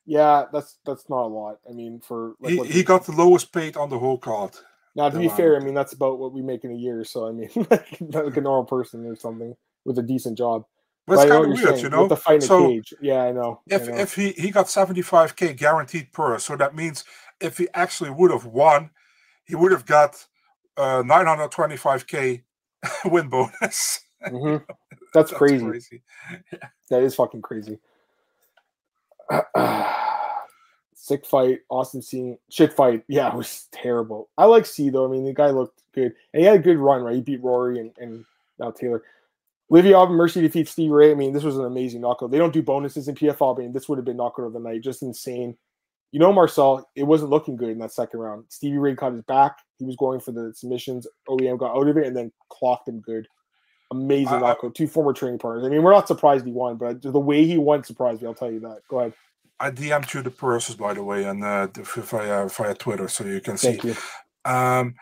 [SPEAKER 2] Yeah, that's that's not a lot. I mean, for
[SPEAKER 1] like, he, he got the lowest paid on the whole card.
[SPEAKER 2] Now, to Dilano. be fair, I mean that's about what we make in a year. So I mean, [LAUGHS] like, like a normal person or something with a decent job.
[SPEAKER 1] But it's kind of weird, saying, you know.
[SPEAKER 2] With the fight so, cage. Yeah, I know.
[SPEAKER 1] If
[SPEAKER 2] I know.
[SPEAKER 1] if he he got 75k guaranteed per, so that means if he actually would have won, he would have got uh, 925k [LAUGHS] win bonus. [LAUGHS]
[SPEAKER 2] Mm-hmm. That's, That's, crazy. crazy. That is fucking crazy. [CLEARS THROAT] Sick fight, Austin seeing shit fight. Yeah, it was terrible. I like C though. I mean, the guy looked good, and he had a good run. Right, he beat Rory and, and now Taylor. Livia Mercy defeats Steve Ray. I mean, this was an amazing knockout. They don't do bonuses in PFL. I mean, this would have been knockout of the night. Just insane you know, Marcel, it wasn't looking good in that second round. Stevie Ray caught his back. He was going for the submissions. OEM got out of it and then clocked him good. Amazing uh, knockout. Two former training partners. I mean, we're not surprised he won, but the way he won surprised me. I'll tell you that. Go ahead.
[SPEAKER 1] I DM'd you the purses, by the way, and uh, via via Twitter, so you can Thank
[SPEAKER 2] see. You.
[SPEAKER 1] Um,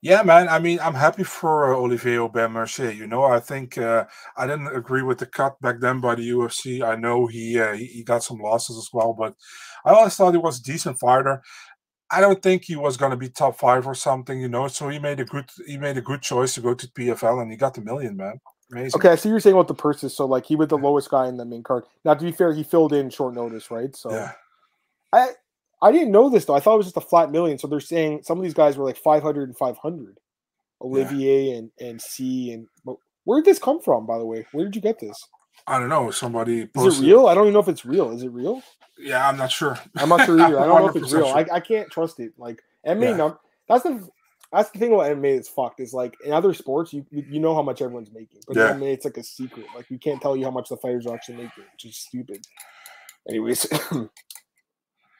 [SPEAKER 1] yeah, man. I mean, I'm happy for uh, Olivier Aubin Mercier. You know, I think uh, I didn't agree with the cut back then by the UFC. I know he, uh, he, he got some losses as well, but I always thought he was a decent fighter. I don't think he was going to be top five or something, you know. So he made a good he made a good choice to go to PFL, and he got the million, man. Amazing.
[SPEAKER 2] Okay, I see you're saying about the purses. So like he was the lowest guy in the main card. Now, to be fair, he filled in short notice, right? So
[SPEAKER 1] yeah.
[SPEAKER 2] I I didn't know this though. I thought it was just a flat million. So they're saying some of these guys were like 500 and 500. Olivier yeah. and and C and where did this come from? By the way, where did you get this?
[SPEAKER 1] I don't know. Somebody
[SPEAKER 2] posted. is it real? I don't even know if it's real. Is it real?
[SPEAKER 1] Yeah, I'm not sure.
[SPEAKER 2] I'm not sure either. I don't know if it's real. [LAUGHS] Sure. I, I can't trust it. Like MMA, yeah. num- that's the that's the thing about MMA that's fucked. Is like in other sports, you you know how much everyone's making, but yeah. MMA, it's like a secret. Like we can't tell you how much the fighters are actually making, which is stupid. Anyways, [LAUGHS]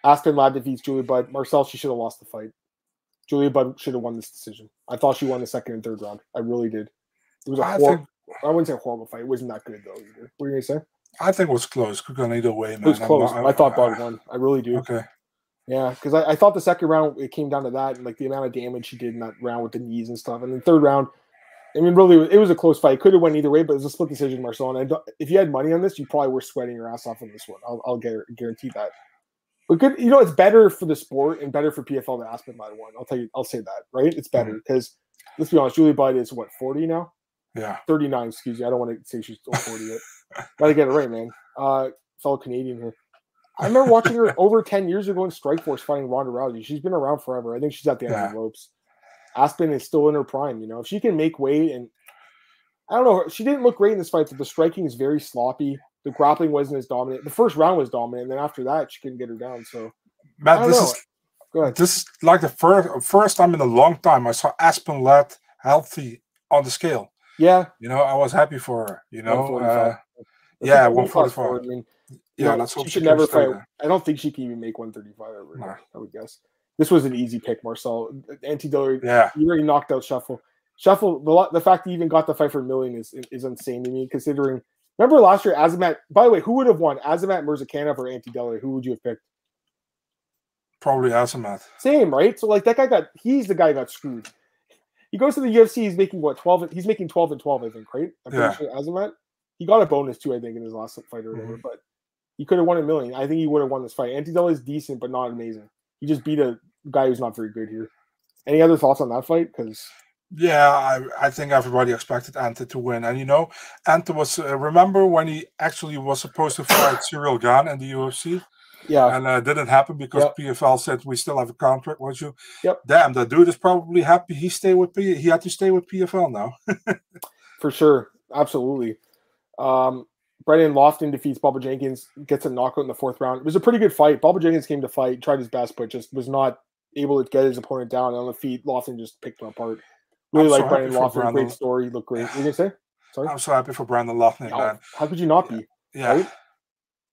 [SPEAKER 2] Aspen Ladd defeats Julia Budd. Marcel, she should have lost the fight. Julia Budd should have won this decision. I thought she won the second and third round. I really did. It was a horrible. I wouldn't say a horrible fight. It wasn't that good though either. What are you gonna say?
[SPEAKER 1] I think it was close. Could go either way, man.
[SPEAKER 2] It was close. I, I, thought Budd won. I really do.
[SPEAKER 1] Okay.
[SPEAKER 2] Yeah, because I, I, thought the second round it came down to that and like the amount of damage she did in that round with the knees and stuff. And then third round, I mean, really, it was a close fight. Could have went either way, but it was a split decision, Marcel. And if you had money on this, you probably were sweating your ass off on this one. I'll, I'll guarantee that. But good, you know, it's better for the sport and better for PFL than Aspen might have won. I'll tell you, I'll say that, right? It's better because let's be honest, Julie Budd is what forty now,
[SPEAKER 1] Yeah.
[SPEAKER 2] thirty nine. Excuse me, I don't want to say she's still forty yet. Gotta get it right, man. Uh, fellow Canadian here. I remember watching her [LAUGHS] over ten years ago in Strikeforce fighting Ronda Rousey. She's been around forever. I think she's at the end of
[SPEAKER 1] Yeah.
[SPEAKER 2] the ropes. Aspen is still in her prime. You know, if she can make weight and I don't know, she didn't look great in this fight. But the striking is very sloppy. The grappling wasn't as dominant. The first round was dominant, and then after that, she couldn't get her down. So
[SPEAKER 1] Matt, this
[SPEAKER 2] know.
[SPEAKER 1] is
[SPEAKER 2] go ahead.
[SPEAKER 1] this is like the first first time in a long time I saw Aspen Ladd healthy on the scale.
[SPEAKER 2] Yeah,
[SPEAKER 1] You know, I was happy for her. You know, uh, yeah,
[SPEAKER 2] a
[SPEAKER 1] 145.
[SPEAKER 2] I mean,
[SPEAKER 1] yeah,
[SPEAKER 2] know, she
[SPEAKER 1] hope
[SPEAKER 2] should never fight.
[SPEAKER 1] there.
[SPEAKER 2] I don't think she can even make 135 ever.
[SPEAKER 1] No.
[SPEAKER 2] I would guess. This was an easy pick, Marcel. Ante Delija,
[SPEAKER 1] Yeah,
[SPEAKER 2] you already knocked out Scheffel. Scheffel, the, the fact he even got the fight for a million is is insane to me, considering. Remember last year, Azamat. By the way, who would have won, Azamat Murzakanov or Ante Delija? Who would you have picked?
[SPEAKER 1] probably Azamat.
[SPEAKER 2] Same, right? So like that guy got. He's the guy who got screwed. He goes to the UFC. He's making what 12. He's making 12 and 12, I think, right? I'm
[SPEAKER 1] Yeah.
[SPEAKER 2] pretty sure Azamat. He got a bonus too, I think, in his last fight or whatever.
[SPEAKER 1] Mhm.
[SPEAKER 2] But he could have won a million. I think he would have won this fight. Ante Delija is decent, but not amazing. He just beat a guy who's not very good here. Any other thoughts on that fight? Because
[SPEAKER 1] Yeah, I, I think everybody expected Ante to win, and you know, Ante was. Uh, remember when he actually was supposed to fight [COUGHS] Cyril Gane in the UFC,
[SPEAKER 2] yeah,
[SPEAKER 1] and uh, didn't happen because
[SPEAKER 2] Yep.
[SPEAKER 1] PFL said we still have a contract with you.
[SPEAKER 2] Yep.
[SPEAKER 1] Damn, the dude is probably happy he stayed with P. He had to stay with PFL now. [LAUGHS]
[SPEAKER 2] for sure, absolutely. Um, Brendan Loughnane defeats Bubba Jenkins, gets a knockout in the fourth round. It was a pretty good fight. Bubba Jenkins came to fight, tried his best, but just was not able to get his opponent down on the feet. Loughnane just picked him apart. Really
[SPEAKER 1] I'm so
[SPEAKER 2] like
[SPEAKER 1] for Brandon.
[SPEAKER 2] Great story. He looked great. What were you gonna say? Sorry.
[SPEAKER 1] I'm so happy for Brandon
[SPEAKER 2] How,
[SPEAKER 1] man.
[SPEAKER 2] how could you not be?
[SPEAKER 1] Yeah,
[SPEAKER 2] Right?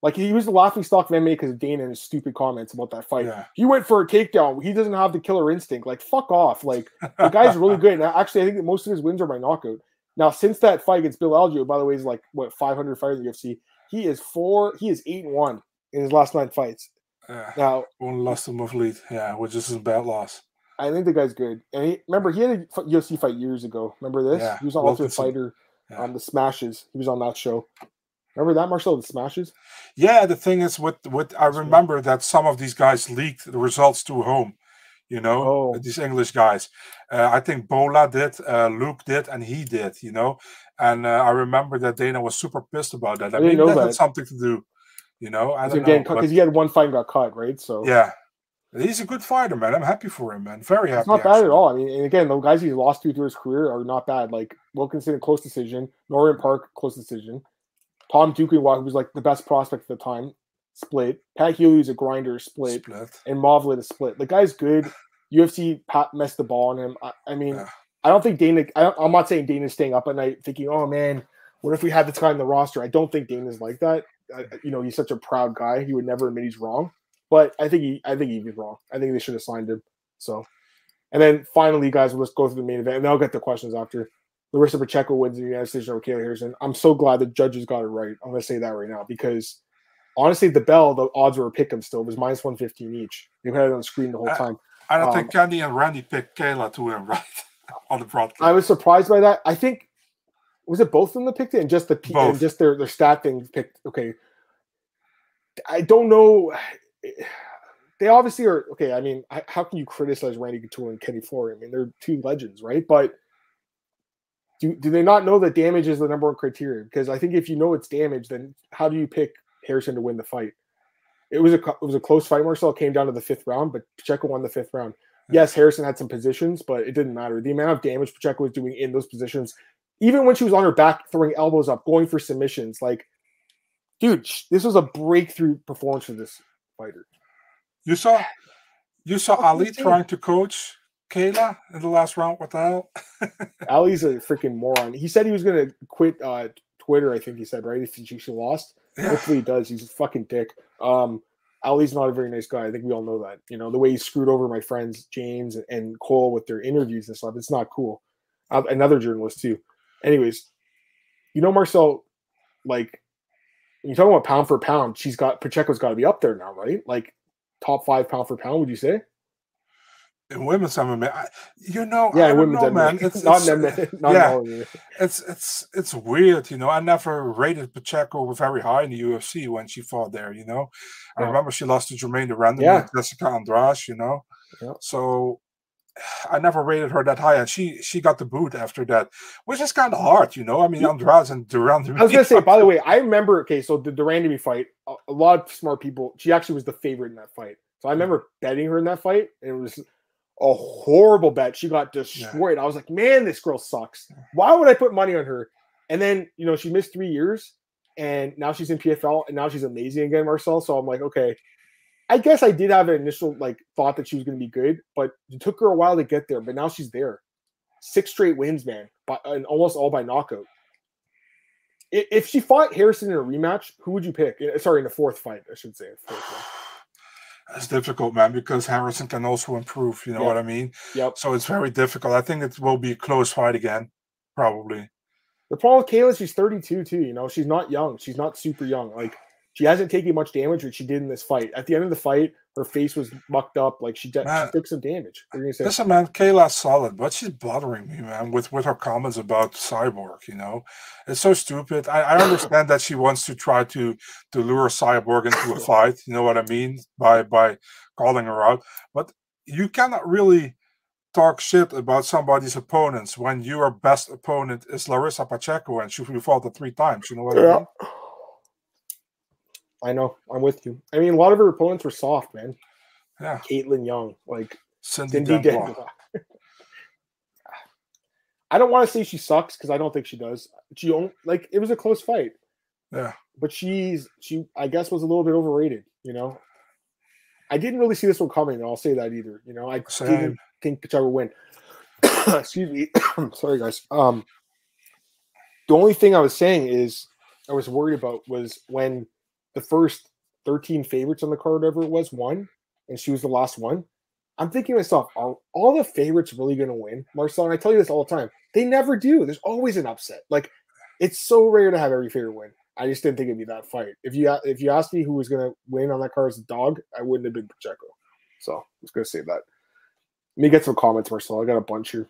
[SPEAKER 2] Like he was the laughing stock of MMA because of Dana and his stupid comments about that fight.
[SPEAKER 1] yeah,
[SPEAKER 2] He went for a takedown. He doesn't have the killer instinct. Like fuck off. Like the guy's really good. And actually, I think that most of his wins are by knockout. Now, since that fight against Bill Algeo, by the way, is like what 500 fighters in the UFC. He is four. He is eight and one in his last nine fights.
[SPEAKER 1] yeah.
[SPEAKER 2] Now,
[SPEAKER 1] One lost to lead. Yeah, which is a bad loss.
[SPEAKER 2] I think the guy's good. And he, remember, he had a UFC fight years ago. Remember this?
[SPEAKER 1] Yeah,
[SPEAKER 2] He was on Ultimate Fighter,
[SPEAKER 1] Yeah.
[SPEAKER 2] um, the Smashes. He was on that show. Remember that, Marcel? The Smashes.
[SPEAKER 1] Yeah, the thing is, with with I remember that some of these guys leaked the results to home. You know,
[SPEAKER 2] Oh.
[SPEAKER 1] these English guys. Uh, I think Bola did, uh, Luke did, and he did. You know, and uh, I remember that Dana was super pissed about that.
[SPEAKER 2] I
[SPEAKER 1] I mean,
[SPEAKER 2] know
[SPEAKER 1] that, had something to do. You know, I don't know.
[SPEAKER 2] because he had one fight and got cut, right? So
[SPEAKER 1] yeah, he's a good fighter, man. I'm happy for him, man. Very happy.
[SPEAKER 2] It's not bad at all. I mean, and again, the guys he's lost to through his career are not bad. Like Wilkinson, a close decision. Norman Parke, close decision. Tom Duquesnoy, who was like the best prospect at the time, split. Pat Healy, who's a grinder, split.
[SPEAKER 1] Split.
[SPEAKER 2] And Movlet is split. The guy's good. [SIGHS] UFC pat messed the ball on him. I, I mean,
[SPEAKER 1] Yeah.
[SPEAKER 2] I don't think Dana. I I'm not saying Dana's staying up at night thinking, "Oh man, what if we had this guy in the roster?" I don't think Dana's like that. I, you know, he's such a proud guy. He would never admit he's wrong. But I think he, I think he's wrong. I think they should have signed him. So, and then finally, guys, we'll just go through the main event, and I'll get the questions after. Larissa Pacheco wins the United States over Kayla Harrison. I'm so glad the judges got it right. I'm going to say that right now because honestly, the bell, the odds were a pick 'em still. It was minus 115 each. They had it on the screen the whole time.
[SPEAKER 1] I don't
[SPEAKER 2] Um,
[SPEAKER 1] think Candy and Randy picked Kayla to him, [LAUGHS] right? On the broadcast.
[SPEAKER 2] I was surprised by that. I think was it both of them that picked it, and just the P- and just their their stat thing picked. Okay, I don't know. [SIGHS] They obviously are okay. I mean, how can you criticize Randy Couture and Kenny Florian? I mean, they're two legends, right? But do do they not know that damage is the number one criteria? Because I think if you know it's damage, then how do you pick Harrison to win the fight? It was a it was a close fight. Marcel came down to the fifth round, but Pacheco won the fifth round. Yes, Harrison had some positions, but it didn't matter. The amount of damage Pacheco was doing in those positions, even when she was on her back, throwing elbows up, going for submissions, like, dude, this was a breakthrough performance for this fighter.
[SPEAKER 1] You saw, you saw
[SPEAKER 2] Fucking
[SPEAKER 1] Ali trying to coach Kayla in the last round. What the hell? [LAUGHS]
[SPEAKER 2] Ali's a freaking moron. He said he was going to quit uh, Twitter. I think he said right if she, she lost.
[SPEAKER 1] Yeah.
[SPEAKER 2] Hopefully he does. He's a fucking dick. Um, Ali's not a very nice guy. I think we all know that. You know the way he screwed over my friends James and Cole with their interviews and stuff. It's not cool. Uh, another journalist too. Anyways, you know Marcel, like when you talk about pound for pound, she's got Pacheco's got to be up there now, right? Like top five pound for pound. Would you say?
[SPEAKER 1] in women's MMA. I, you know,
[SPEAKER 2] Yeah,
[SPEAKER 1] I
[SPEAKER 2] women's
[SPEAKER 1] know,
[SPEAKER 2] MMA.
[SPEAKER 1] man. It's, [LAUGHS]
[SPEAKER 2] not
[SPEAKER 1] it's,
[SPEAKER 2] in MMA, not [LAUGHS]
[SPEAKER 1] yeah.
[SPEAKER 2] in all of it.
[SPEAKER 1] it's it's it's weird, you know. I never rated Pacheco very high in the UFC when she fought there, you know. I
[SPEAKER 2] Yeah.
[SPEAKER 1] remember she lost to Germaine Durand
[SPEAKER 2] Yeah.
[SPEAKER 1] and Jessica Andrade, you know.
[SPEAKER 2] Yeah.
[SPEAKER 1] So I never rated her that high, and she she got the boot after that, which is kind of hard, you know. I mean, Andrade and Durand.
[SPEAKER 2] I was gonna say, by the [LAUGHS] way, I remember. Okay, so the de Randamie fight, a, a lot of smart people. She actually was the favorite in that fight. So I remember betting her in that fight, and it was a horrible bet. She got destroyed. I was like, man, this girl sucks. Why would I put money on her? And then you know she missed three years, and now she's in PFL, and now she's amazing again, Marcel. So I'm like, okay. I guess I did have an initial like thought that she was going to be good, but it took her a while to get there. But now she's there. Six straight wins, man, but and almost all by knockout. If she fought Harrison in a rematch, who would you pick? Sorry, in the fourth fight, I should say.
[SPEAKER 1] It's difficult, man, because Harrison can also improve. You know
[SPEAKER 2] Yeah.
[SPEAKER 1] what I mean?
[SPEAKER 2] Yep.
[SPEAKER 1] So it's very difficult. I think it will be a close fight again, probably.
[SPEAKER 2] The problem with Kayla, she's 32 too. You know, she's not young. She's not super young. Like she hasn't taken much damage, which she did in this fight. At the end of the fight, her face was mucked up. Like she, de-
[SPEAKER 1] Man.
[SPEAKER 2] she took some damage. What are you gonna say?
[SPEAKER 1] Listen, man, Kayla's solid, but she's bothering me, man, with with her comments about Cyborg. You know, it's so stupid. I, I understand that she wants to try to to lure Cyborg into a fight. You know what I mean by by calling her out, but you cannot really talk shit about somebody's opponents when your best opponent is Larissa Pacheco and she fought her three times. You know what I
[SPEAKER 2] Yeah.
[SPEAKER 1] mean?
[SPEAKER 2] I know. I'm with you. I mean, a lot of her opponents were soft, man.
[SPEAKER 1] Yeah,
[SPEAKER 2] Kaitlin Young, like
[SPEAKER 1] Cindy,
[SPEAKER 2] Cindy. [LAUGHS] I don't want to say she sucks because I don't think she does. She don't like it was a close fight.
[SPEAKER 1] Yeah.
[SPEAKER 2] but she's she I guess was a little bit overrated. You know, I didn't really see this one coming. I'll say that either. You know, I
[SPEAKER 1] Same.
[SPEAKER 2] didn't think Pacheco would win. [COUGHS] Excuse me, [COUGHS] sorry guys. Um, the only thing I was saying is I was worried about was when the first thirteen favorites on the card, whatever it was, won, and she was the last one. I'm thinking to myself, are all the favorites really going to win, Marcel? And I tell you this all the time. They never do. There's always an upset. Like it's so rare to have every favorite win. I just didn't think it'd be that fight. If you if you asked me who was going to win on that card as a dog, I wouldn't have been Pacheco. So I was going to say that. Let me get some comments, Marcel. I got a bunch here.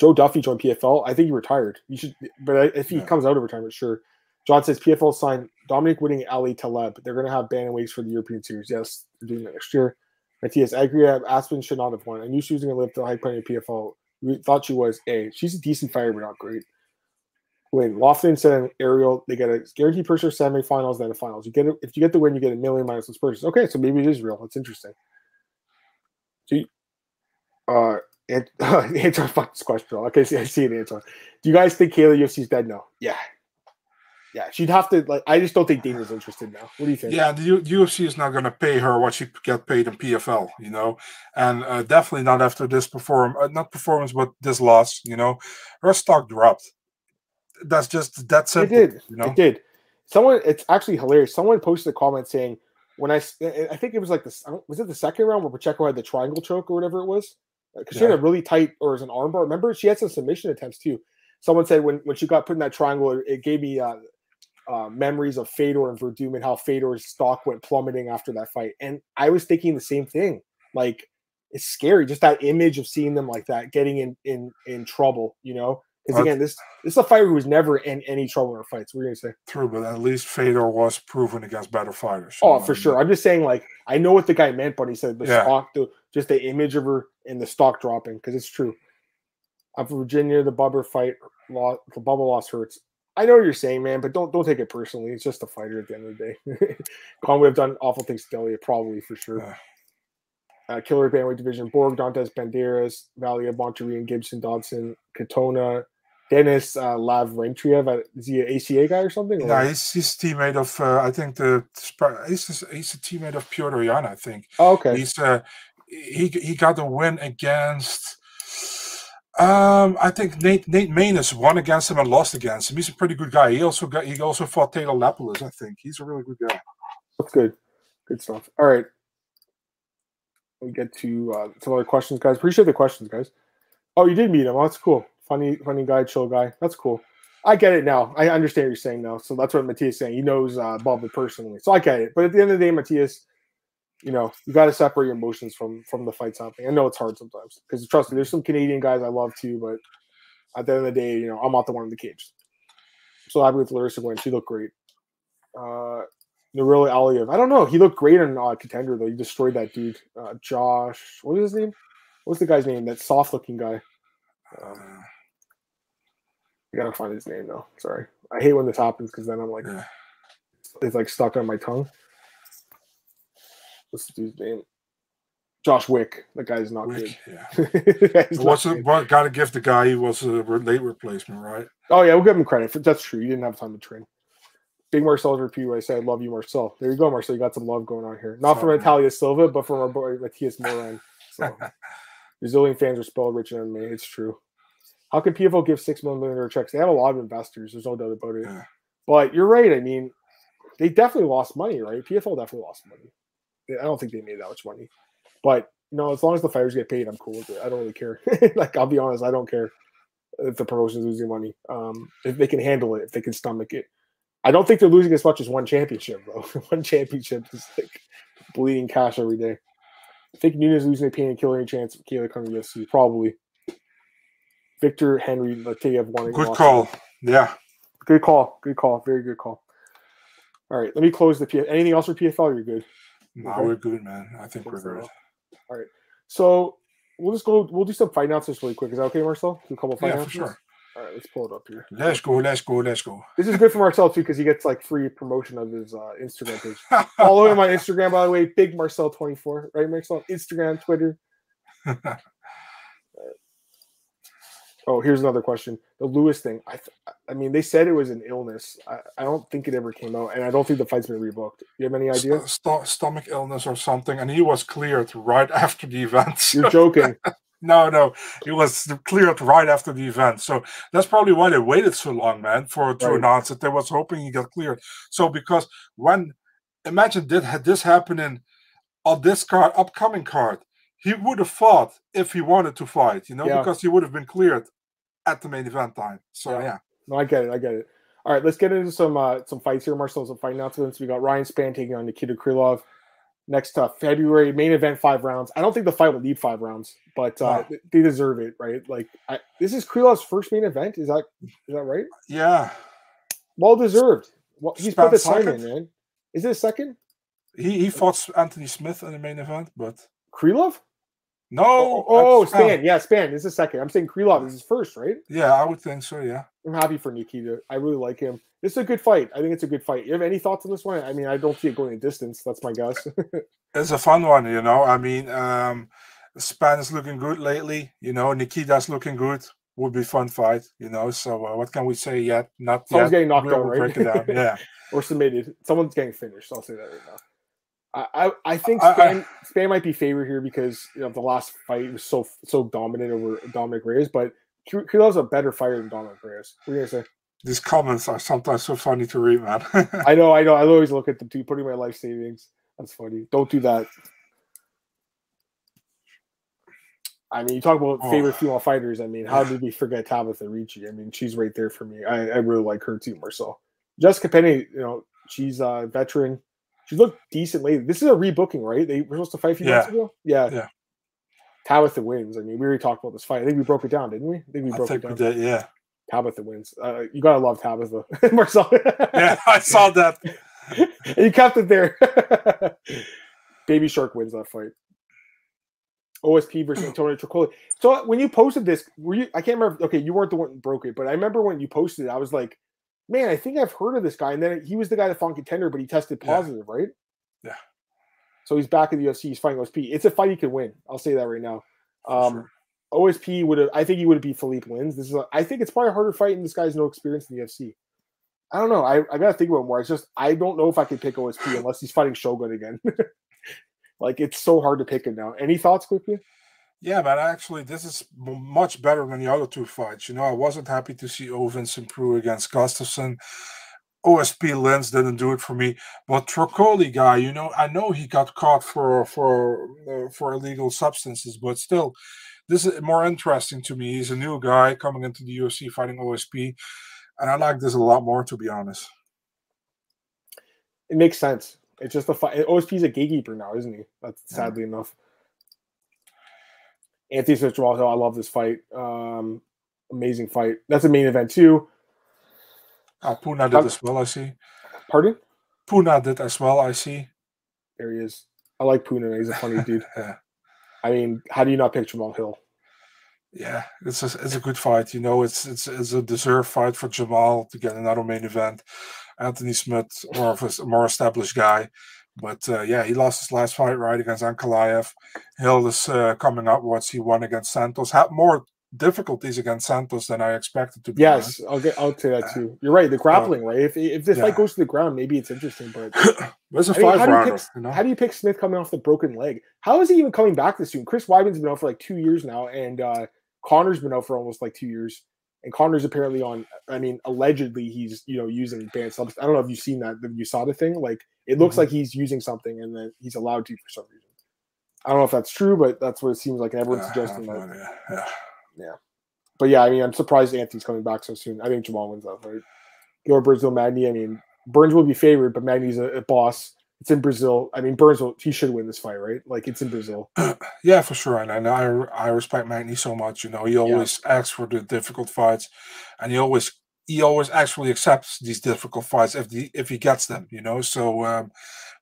[SPEAKER 2] Joe Duffy joined PFL. I think he retired. You should, but if he
[SPEAKER 1] Yeah.
[SPEAKER 2] comes out of retirement, sure. John says PFL signed Dominic winning Ali Taleb. They're going to have bantamweights for the European Series. Yes, they're doing that next year. Matthias, I agree. Aspen should not have won. I knew she was going to live to the high point of PFL. We thought she was. A. She's a decent fighter, but not great. Win. Lofton said Ariel, they get a guaranteed for semifinals, then the finals. You get it if you get the win, you get a million minus those purses. Okay, so maybe it is real. That's interesting. So, you, uh, and, answer fuck this question. Okay, see, I see an answer. Do you guys think Kayla UFC's dead now? Yeah, yeah. She'd have to like. I just don't think Dana's interested now. What do you think?
[SPEAKER 1] Yeah, the U- UFC is not going to pay her what she get paid in PFL, you know, and uh, definitely not after this perform, uh, not performance, but this loss. You know, her stock dropped. That's just that
[SPEAKER 2] It did.
[SPEAKER 1] You know,
[SPEAKER 2] It did. Someone, it's actually hilarious. Someone posted a comment saying, "When I, I think it was like this. Was it the second round where Pacheco had the triangle choke or whatever it was? Because she had a really tight, or as an armbar. Remember, she had some submission attempts too. Someone said when when she got put in that triangle, it, it gave me uh, uh, memories of Fedor and Werdum and how Fedor's stock went plummeting after that fight. And I was thinking the same thing. Like it's scary, just that image of seeing them like that, getting in in in trouble. You know, because again, this this is a fighter who was never in any trouble in her fights. We're gonna say?
[SPEAKER 1] true, but at least Fedor was proven against better fighters.
[SPEAKER 2] Oh, for sure.
[SPEAKER 1] mean?
[SPEAKER 2] I'm just saying, like, I know what the guy meant, but he said the
[SPEAKER 1] Yeah.
[SPEAKER 2] stock, the, just the image of her and the stock dropping, because it's true. I'm from Virginia. The Bubba fight, loss, the bubble loss hurts. I know what you're saying, man, but don't don't take it personally. It's just a fighter at the end of the day. [LAUGHS] Khan would have done awful things to Delija, probably for sure. Uh, killer bandweight division: Borg, Dantes, Banderas, Valia, Monterey, and Gibson, Dodson, Katona, Dennis uh, Lavrentiev. Is he an ACA guy or something? or-
[SPEAKER 1] Yeah, he's, he's teammate of uh, I think the he's he's a teammate of Petr Yan. I think
[SPEAKER 2] oh, okay.
[SPEAKER 1] he's uh, he he got the win against. Um, I think Nate Nate Maness won against him and lost against him. He's a pretty good guy. He also got he also fought Taylor Lapilus. I think he's a really good guy.
[SPEAKER 2] That's good. Good stuff. All right. We get to uh, some other questions, guys. Appreciate the questions, guys. Oh, you did meet him. Oh, that's cool. Funny, funny guy, chill guy. That's cool. I get it now. I understand what you're saying now. So that's what Matthias saying. He knows uh, Bubba personally. So I get it. But at the end of the day, Matthias, you know, you got to separate your emotions from from the fights happening. I know it's hard sometimes because trust me, there's some Canadian guys I love too, but at the end of the day, you know, I'm not the one in the cage. So happy with Larissa win. She looked great. Uh, Nurullo Aliev. I don't know. He looked great in uh, contender though. He destroyed that dude. Uh, Josh. What is his name? What's the guy's name? That soft looking guy. Um, I gotta find his name though. Sorry. I hate when this happens because then I'm like,
[SPEAKER 1] Yeah.
[SPEAKER 2] it's like stuck on my tongue. What's the dude's name? Josh Wick. That guy's not
[SPEAKER 1] Wick,
[SPEAKER 2] good. [LAUGHS] Not
[SPEAKER 1] What's
[SPEAKER 2] good.
[SPEAKER 1] it, gotta give the guy he was a late replacement, right?
[SPEAKER 2] Oh yeah, we'll give him credit. For, that's true. You didn't have time to train. Big Marcel repeat what I said. I love you, Marcel. There you go, Marcel. You got some love going on here. Not from. Natalia Silva, but from our boy Matthias Moran. So [LAUGHS] Brazilian fans are spelled richer than me. It's true. How can PFL give six million dollar checks? They have a lot of investors. There's no doubt about it.
[SPEAKER 1] Yeah.
[SPEAKER 2] But you're right. I mean, they definitely lost money, right? PFL definitely lost money. I don't think they made that much money. But you know, as long as the fighters get paid, I'm cool with it. I don't really care. [LAUGHS] like I'll be honest, I don't care if the promotion's losing money. Um, if they can handle it, if they can stomach it. I don't think they're losing as much as one championship, bro. [LAUGHS] one championship is like bleeding cash every day. I think Nunes losing a pain and killing chance of Kayla coming to UFC. Probably. Victor Henry Lateyev wanting
[SPEAKER 1] Good call. Yeah.
[SPEAKER 2] Good call. Good call. Very good call. All right, let me close the PF. Anything else for PFL? You're good.
[SPEAKER 1] No,
[SPEAKER 2] Okay.
[SPEAKER 1] we're good, man. I think we're
[SPEAKER 2] so.
[SPEAKER 1] good. All right.
[SPEAKER 2] So we'll just go. We'll do some announcements really quick. Is that okay, Marcel? Do a couple fight
[SPEAKER 1] Yeah, for sure.
[SPEAKER 2] All right, let's pull it up here.
[SPEAKER 1] Let's go, let's go, let's go.
[SPEAKER 2] This is good for Marcel too because he gets like free promotion of his uh, Instagram page. [LAUGHS] Follow him on Instagram, by the way. Big Marcel twenty four, right, Marcel? Instagram, Twitter. [LAUGHS] Oh, here's another question. The Lewis thing. I, th- I mean, they said it was an illness. I, I don't think it ever came out, and I don't think the fight's been rebooked. You have any idea?
[SPEAKER 1] Uh, st- st- stomach illness or something, and he was cleared right [LAUGHS] after the event.
[SPEAKER 2] You're joking. [LAUGHS]
[SPEAKER 1] no, no, he was cleared right after the event. So that's probably why they waited so long, man, for to
[SPEAKER 2] Right.
[SPEAKER 1] announce it. They was hoping he got cleared. So because when imagine did had this happening on this card, upcoming card, he would have fought if he wanted to fight, you know,
[SPEAKER 2] Yeah.
[SPEAKER 1] because he would have been cleared at the main event time. So
[SPEAKER 2] Yeah.
[SPEAKER 1] yeah,
[SPEAKER 2] No, I get it. I get it. All right, let's get into some uh, some fights here, Marcel. Some fight announcements. We got Ryan Spann taking on Nikita Krylov. Next uh, February main event, five rounds. I don't think the fight will need five rounds, but uh, they deserve it, right? Like I, this is Krylov's first main event. Is that is that right?
[SPEAKER 1] yeah.
[SPEAKER 2] Well deserved. Well, he's put the time
[SPEAKER 1] second?
[SPEAKER 2] in, man. Is it a second?
[SPEAKER 1] He he fought Anthony Smith in the main event, but
[SPEAKER 2] Krylov?
[SPEAKER 1] No.
[SPEAKER 2] Oh, oh,
[SPEAKER 1] that's
[SPEAKER 2] Spann. Yeah, Spann. This is second. I'm saying Krylov is his first, right?
[SPEAKER 1] Yeah, I would think so. Yeah.
[SPEAKER 2] I'm happy for Nikita. I really like him. This is a good fight. I think it's a good fight. You have any thoughts on this one? I mean, I don't see it going a distance. That's my guess. [LAUGHS]
[SPEAKER 1] It's a fun one, you know. I mean, um, Spann is looking good lately. You know, Nikita's looking good. Would be fun fight, you know. So uh, what can we say yet? Not
[SPEAKER 2] Someone's
[SPEAKER 1] yet.
[SPEAKER 2] getting knocked
[SPEAKER 1] We'll-
[SPEAKER 2] out, right?
[SPEAKER 1] break it down. Yeah. [LAUGHS]
[SPEAKER 2] or submitted. Someone's getting finished. I'll say that right now. I, I, think
[SPEAKER 1] I- I-
[SPEAKER 2] Spann, Spann might be favored here because you know the last fight was so so dominant over Dominick Reyes, but Krylov's a better fighter than Dominick Reyes. What are you gonna say?
[SPEAKER 1] These comments are sometimes so funny to read, man. [LAUGHS]
[SPEAKER 2] I know, I know. I always look at them too, putting my life savings. That's funny. Don't do that. I mean, you talk about
[SPEAKER 1] Oh.
[SPEAKER 2] favorite female fighters. I mean, how did we forget Tabitha Ricci? I mean, she's right there for me. I, I really like her too, Marcel. Jessica Penne, you know, she's a veteran. She looked decent lately. This is a rebooking, right? They were supposed to fight a few months
[SPEAKER 1] Yeah.
[SPEAKER 2] ago. Yeah.
[SPEAKER 1] Yeah.
[SPEAKER 2] Tabitha wins. I mean, we already talked about this fight. I think we broke it down, didn't we? I think we broke
[SPEAKER 1] think
[SPEAKER 2] it down.
[SPEAKER 1] did, yeah.
[SPEAKER 2] Tabitha wins. Uh, you gotta love Tabitha, [LAUGHS] Marcel.
[SPEAKER 1] Yeah, I saw that. [LAUGHS]
[SPEAKER 2] you kept it there. [LAUGHS] Baby Shark wins that fight. OSP versus [CLEARS THROAT] Antonio Trocoli. So when you posted this, were you? I can't remember. Okay, you weren't the one that broke it, but I remember when you posted it. I was like, man, I think I've heard of this guy. And then he was the guy that fought contender, but he tested
[SPEAKER 1] Yeah.
[SPEAKER 2] positive, right?
[SPEAKER 1] Yeah.
[SPEAKER 2] So he's back in the UFC. He's fighting OSP. It's a fight he can win. I'll say that right now. Um,
[SPEAKER 1] Sure.
[SPEAKER 2] OSP would have. I think he would have beat Philipe Lins. This is. A, I think it's probably a harder fight, and this guy's no experience in the UFC. I don't know. I, I gotta think about it more. It's just I don't know if I can pick OSP unless he's fighting Shogun again. [LAUGHS] like it's so hard to pick him now. Any thoughts quickly?
[SPEAKER 1] Yeah, man. Actually, this is much better than the other two fights. You know, I wasn't happy to see Ovince Saint Preux against Gustafsson. OSP Lins didn't do it for me, but Trocoli guy, you know, I know he got caught for for uh, for illegal substances, but still, this is more interesting to me. He's a new guy coming into the UFC fighting OSP, and I like this a lot more, to be honest.
[SPEAKER 2] It makes sense. It's just a fight. OSP's a gatekeeper now, isn't he? That's
[SPEAKER 1] Yeah.
[SPEAKER 2] sadly enough. Anthony Smith Jamahal Hill, I love this fight. Um, amazing fight. That's a main event too.
[SPEAKER 1] Ah, Puna did as well, I see.
[SPEAKER 2] Pardon?
[SPEAKER 1] Puna did as well, I see.
[SPEAKER 2] There he is. I like Puna. He's a funny dude. [LAUGHS]
[SPEAKER 1] Yeah.
[SPEAKER 2] I mean, how do you not pick Jamahal Hill?
[SPEAKER 1] Yeah, it's a, it's a good fight. You know, it's it's it's a deserved fight for Jamahal to get another main event. Anthony Smith, more of a more established guy, but uh, yeah, he lost his last fight right against Ankalaev. Hill is uh, coming upwards. He won against Santos. Had more difficulties against Santos than I expected to. Be honest.
[SPEAKER 2] Yes, I'll get. I'll say that too. You're right. The grappling, right? If if this
[SPEAKER 1] Uh, yeah.
[SPEAKER 2] fight goes to the ground, maybe it's interesting. But [LAUGHS]
[SPEAKER 1] it's a
[SPEAKER 2] I mean,
[SPEAKER 1] five
[SPEAKER 2] how do you
[SPEAKER 1] rounder.
[SPEAKER 2] pick-
[SPEAKER 1] You know,
[SPEAKER 2] how do you pick Smith coming off the broken leg? How is he even coming back this soon? Chris Weidman's been out for like two years now, and uh, Conor's been out for almost like two years. And Conor's apparently on. I mean, allegedly he's you know using banned substance. I don't know if you've seen that. You saw the thing. Like it looks
[SPEAKER 1] Mhm.
[SPEAKER 2] like he's using something, and then he's allowed to for some reason. I don't know if that's true, but that's what it seems like. And everyone's
[SPEAKER 1] Uh,
[SPEAKER 2] suggesting that.
[SPEAKER 1] idea. Yeah.
[SPEAKER 2] But yeah, I mean, I'm surprised Anthony's coming back so soon. I think Jamahal wins that fight. Gilbert Brazil Magny. I mean, Burns will be favored, but Magny's a, a boss. It's in Brazil. I mean, Burns will he should win this fight, right? Like it's in Brazil. [CLEARS THROAT]
[SPEAKER 1] Yeah, for sure. And, and I I respect Magny so much. You know, he always asks for the difficult fights, and he always he always actually accepts these difficult fights if the if he gets them. You know, so um,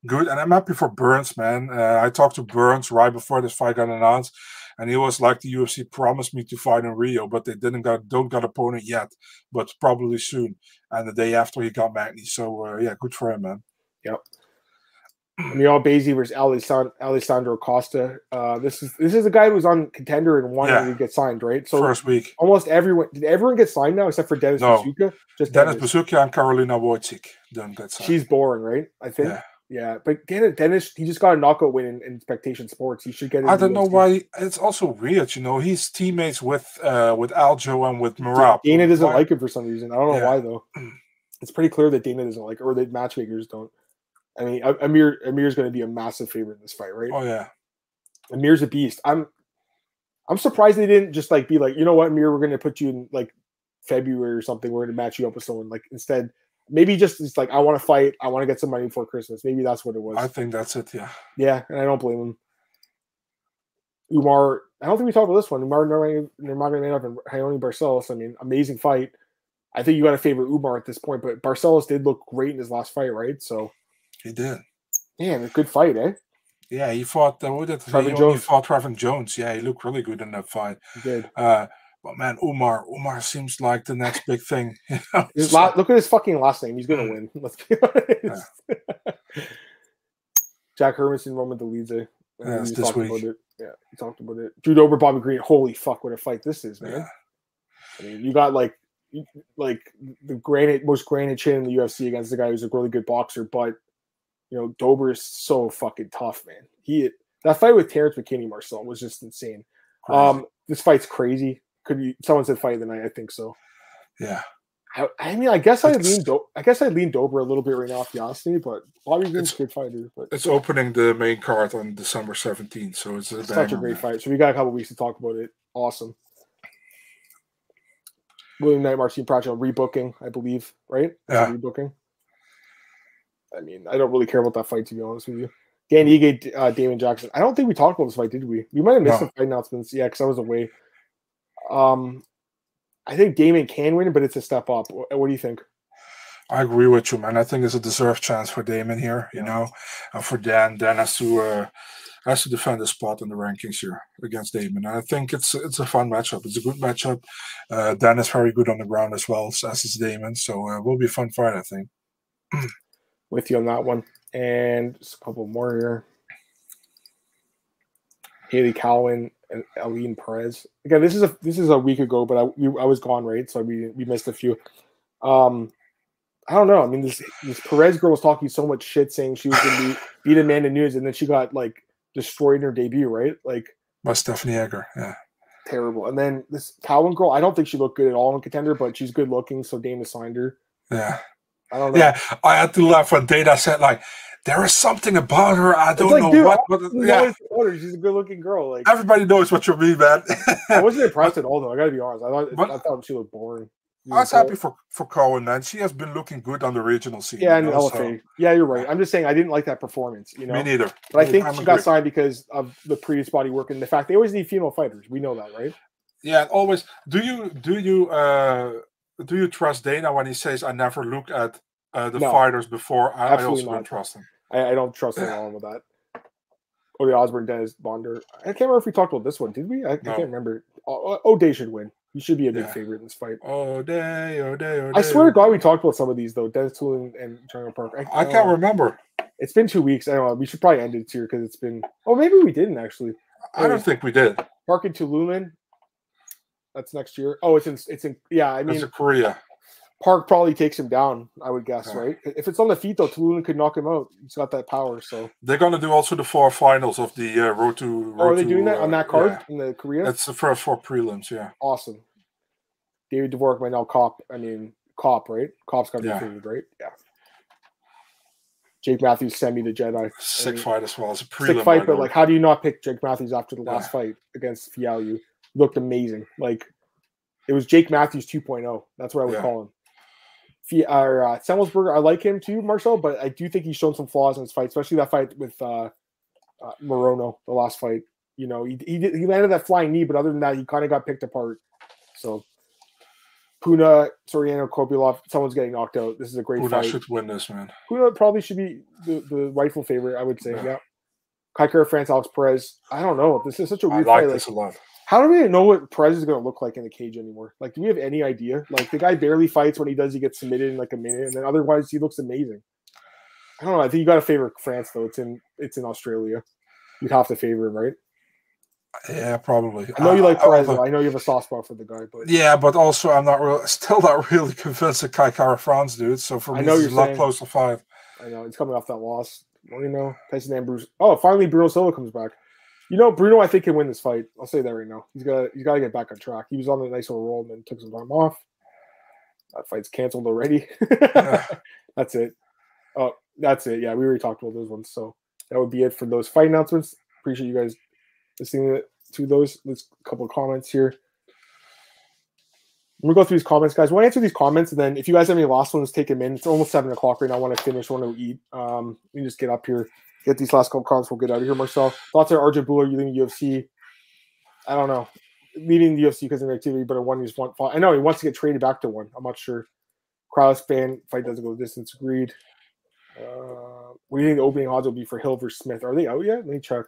[SPEAKER 1] good. And I'm happy for Burns, man. Uh, I talked to Burns right before this fight got announced, and he was like, "The UFC promised me to fight in Rio, but they didn't got don't got opponent yet, but probably soon." And the day after, he got Magny. So uh, yeah, good for him, man.
[SPEAKER 2] Albazi versus Alessandro, Alessandro Costa. Uh, this is this is a guy who was on contender and wanted
[SPEAKER 1] Yeah.
[SPEAKER 2] he get signed, right? So
[SPEAKER 1] First week,
[SPEAKER 2] almost everyone did everyone get signed now except for Dennis
[SPEAKER 1] No.
[SPEAKER 2] Bazooka? Just
[SPEAKER 1] Dennis
[SPEAKER 2] Dennis.
[SPEAKER 1] Bazooka and Carolina Wojcik don't get signed.
[SPEAKER 2] She's boring, right? I think.
[SPEAKER 1] Yeah.
[SPEAKER 2] Yeah. But Dennis, Dennis, he just got a knockout win in, in Spectation Sports. He should get.
[SPEAKER 1] I don't know
[SPEAKER 2] UFC.
[SPEAKER 1] why. It's also weird, you know. He's teammates with uh with Aljo and with Merab.
[SPEAKER 2] Dana doesn't
[SPEAKER 1] Why-
[SPEAKER 2] like him for some reason. I don't know
[SPEAKER 1] Yeah.
[SPEAKER 2] why though. It's pretty clear that Dana doesn't like, or that matchmakers don't. I mean, A- Amir Amir's going to be a massive favorite in this fight, right?
[SPEAKER 1] Oh yeah,
[SPEAKER 2] Amir's a beast. I'm, I'm surprised they didn't just like be like, you know what, Amir, we're going to put you in like February or something. We're going to match you up with someone. Like instead, maybe just it's like I want to fight. I want to get some money before Christmas. Maybe that's what it was.
[SPEAKER 1] I think that's it. Yeah,
[SPEAKER 2] Yeah, and I don't blame him. Umar, I don't think we talked about this one. Umar Nurmagomedov and Raoni Barcelos. I mean, amazing fight. I think you got to favor Umar at this point, but Barcelos did look great in his last fight, right? So,
[SPEAKER 1] he did.
[SPEAKER 2] man, a good fight, eh?
[SPEAKER 1] Yeah, he fought. Uh, who did he
[SPEAKER 2] Jones.
[SPEAKER 1] fought Trevin Jones. Yeah, he looked really good in that fight.
[SPEAKER 2] He did.
[SPEAKER 1] Uh, but man, Umar, Umar seems like the next big thing. [LAUGHS] you know?
[SPEAKER 2] La- look at his fucking last name. He's gonna win. [LAUGHS] Let's be honest. Jack Hermansson, Roman Dolidze.
[SPEAKER 1] Yeah, it's this
[SPEAKER 2] about
[SPEAKER 1] week.
[SPEAKER 2] it. Yeah, we talked about it. Drew Dober, Bobby Green. Holy fuck, what a fight this is, man.
[SPEAKER 1] yeah.
[SPEAKER 2] I mean, you got like, like the granite, most granite chin in the UFC against the guy who's a really good boxer, but you know, Dober is so fucking tough, man. He that fight with Terrence McKinney, Marcel, was just insane.
[SPEAKER 1] Crazy.
[SPEAKER 2] Um, this fight's crazy. Could you? Someone said fight of the night. I think so.
[SPEAKER 1] yeah,
[SPEAKER 2] I, I mean, I guess I lean. Do- I guess I lean Dober a little bit right now, if you ask me. But Bobby Green's a good fighter. But
[SPEAKER 1] it's opening the main card on December seventeenth, so it's a
[SPEAKER 2] it's such a great fight. So we got a couple weeks to talk about it. Awesome. William Knight, Marcin Prachnio rebooking, I believe, right?
[SPEAKER 1] Yeah.
[SPEAKER 2] rebooking. I mean, I don't really care about that fight to be honest with you. Dan Ige, uh, Damon Jackson. I don't think we talked about this fight, did we? We might have missed
[SPEAKER 1] No.
[SPEAKER 2] the fight announcements. Yeah, because I was away. Um, I think Damon can win, but it's a step up. What, do you think?
[SPEAKER 1] I agree with you, man. I think it's a deserved chance for Damon here, you know, and for Dan. Dan has to uh, has to defend his spot in the rankings here against Damon. And I think it's it's a fun matchup. It's a good matchup. Uh, Dan is very good on the ground as well as is Damon, so uh, it will be a fun fight. I think. [CLEARS THROAT]
[SPEAKER 2] with you on that one. And just a couple more here. Hailey Cowan and Ailin Perez. Again, this is a this is a week ago, but I we, I was gone right, so we we missed a few. Um, I don't know. I mean, this this Perez girl was talking so much shit, saying she was going to be [SIGHS] beat Amanda Nunes, and then she got like destroyed in her debut, right? Like
[SPEAKER 1] By Stephanie Egger, yeah.
[SPEAKER 2] terrible. And then this Cowan girl, I don't think she looked good at all in contender, but she's good looking, so Dana signed her.
[SPEAKER 1] Yeah,
[SPEAKER 2] I don't know.
[SPEAKER 1] yeah. I had to laugh when Dana said like, "There is something about her. I don't
[SPEAKER 2] like,
[SPEAKER 1] know
[SPEAKER 2] dude,
[SPEAKER 1] what." But yeah,
[SPEAKER 2] her. she's a good looking girl. Like
[SPEAKER 1] everybody knows what you mean, man.
[SPEAKER 2] I wasn't [LAUGHS] impressed at all, though. I gotta be honest. I thought
[SPEAKER 1] But-
[SPEAKER 2] I thought she looked boring.
[SPEAKER 1] I was happy for for Cowan, and she has been looking good on the regional scene.
[SPEAKER 2] Yeah,
[SPEAKER 1] you
[SPEAKER 2] and
[SPEAKER 1] know,
[SPEAKER 2] LFA. Yeah, you're right. I'm just saying I didn't like that performance. You know,
[SPEAKER 1] Me neither.
[SPEAKER 2] but I think
[SPEAKER 1] I'm
[SPEAKER 2] she got signed because of the previous body work and the fact they always need female fighters. We know that, right?
[SPEAKER 1] Yeah, always. Do you do you uh do you trust Dana when he says I never look at uh, the
[SPEAKER 2] No.
[SPEAKER 1] fighters before? I, I
[SPEAKER 2] Absolutely
[SPEAKER 1] also
[SPEAKER 2] not.
[SPEAKER 1] don't trust him.
[SPEAKER 2] I, I don't trust anyone [LAUGHS] with that. Ode Osbourne, Denys Bondar. I can't remember if we talked about this one. Did we? I, I can't remember. O- O- O'Day should win. He should be a big
[SPEAKER 1] Yeah.
[SPEAKER 2] favorite in this fight.
[SPEAKER 1] Oh day, oh day, oh day.
[SPEAKER 2] I swear to God, we talked about some of these though. Denis Tiuliulin and Jun Yong Park.
[SPEAKER 1] I can't
[SPEAKER 2] uh,
[SPEAKER 1] remember.
[SPEAKER 2] It's been two weeks. I don't know. We should probably end it here because it's been. Oh, maybe we didn't actually.
[SPEAKER 1] I don't think we did.
[SPEAKER 2] Park and Tiuliulin. That's next year. Oh, it's in. It's in. Yeah, I mean,
[SPEAKER 1] It's Korea.
[SPEAKER 2] Park probably takes him down. I would guess,
[SPEAKER 1] Yeah.
[SPEAKER 2] right? If it's on the feet though, Tiuliulin could knock him out. He's got that power. So,
[SPEAKER 1] They're gonna do also the four finals of the uh, road to. Road
[SPEAKER 2] oh, are they
[SPEAKER 1] to,
[SPEAKER 2] doing that
[SPEAKER 1] uh,
[SPEAKER 2] on that card
[SPEAKER 1] yeah.
[SPEAKER 2] in the Korea?
[SPEAKER 1] That's the first four prelims. Yeah.
[SPEAKER 2] awesome. David Dvorak might now cop. I mean, cop, right? Cop's got to be
[SPEAKER 1] Yeah.
[SPEAKER 2] favored, right? Yeah. Jake Matthews semi the Jedi.
[SPEAKER 1] Sick
[SPEAKER 2] mean,
[SPEAKER 1] fight as well. It's a prelim.
[SPEAKER 2] Sick fight, but like, how do you not pick Jake Matthews after the
[SPEAKER 1] Yeah.
[SPEAKER 2] last fight against Fialho? Looked amazing. Like, it was Jake Matthews 2.0. That's what I would
[SPEAKER 1] Yeah.
[SPEAKER 2] call him. Fia, or, uh, Semelsberger, I like him too, Marcel, but I do think he's shown some flaws in his fight, especially that fight with uh, uh, Morono, the last fight. You know, he, he, did, he landed that flying knee, but other than that, he kind of got picked apart. So, Puna, Soriano, Kopylov, someone's getting knocked out. This is a great
[SPEAKER 1] Puna
[SPEAKER 2] fight.
[SPEAKER 1] should win this, man.
[SPEAKER 2] Puna probably should be the, the rightful favorite, I would say.
[SPEAKER 1] Yeah.
[SPEAKER 2] Yeah. Kai Kara France, Alex Perez. I don't know. This is such a
[SPEAKER 1] I
[SPEAKER 2] weird
[SPEAKER 1] like
[SPEAKER 2] fight. Like,
[SPEAKER 1] a lot.
[SPEAKER 2] How do we know what Perez is going to look like in the cage anymore? Like, do we have any idea? Like, the guy barely fights. When he does, he gets submitted in like a minute, and then otherwise, he looks amazing. I don't know. I think you got to favor France though. It's in it's in Australia. You'd have to favor him, right?
[SPEAKER 1] Yeah, probably.
[SPEAKER 2] I know you uh, like
[SPEAKER 1] I- I-
[SPEAKER 2] Perez. I know you have a soft spot for the guy, but
[SPEAKER 1] Yeah, but also I'm not real, [LAUGHS] still not really convinced that Kai Kara France, dude. So for
[SPEAKER 2] I
[SPEAKER 1] me,
[SPEAKER 2] know
[SPEAKER 1] it's
[SPEAKER 2] you're
[SPEAKER 1] a lot close to five.
[SPEAKER 2] I know it's coming off that loss. Well, you know, Tyson Ambrose. Oh, finally, Bruno Silva comes back. You know, Bruno, I think can win this fight. I'll say that right now. He's got he's got to get back on track. He was on a nice little roll and then took some time off. That fight's canceled already. [LAUGHS] that's it. Oh, that's it. Yeah, we already talked about those ones. So that would be it for those fight announcements. Appreciate you guys listening to those. A couple of comments here. I'm gonna go through these comments, guys. To answer these comments, and then if you guys have any last ones, take them in. It's almost seven o'clock right now. I want to finish. I want to eat. Um, let me just get up here, get these last couple comments. We'll get out of here. Marcel, thoughts on Arjan Bhullar leaving UFC? I don't know, leaving the UFC because of the activity, but I want just want. I know he wants to get traded back to one. I'm not sure. Kraus ban fight doesn't go the distance. Agreed. Uh, what do you think the opening odds will be for Hill versus Smith? Are they out yet? Let me check.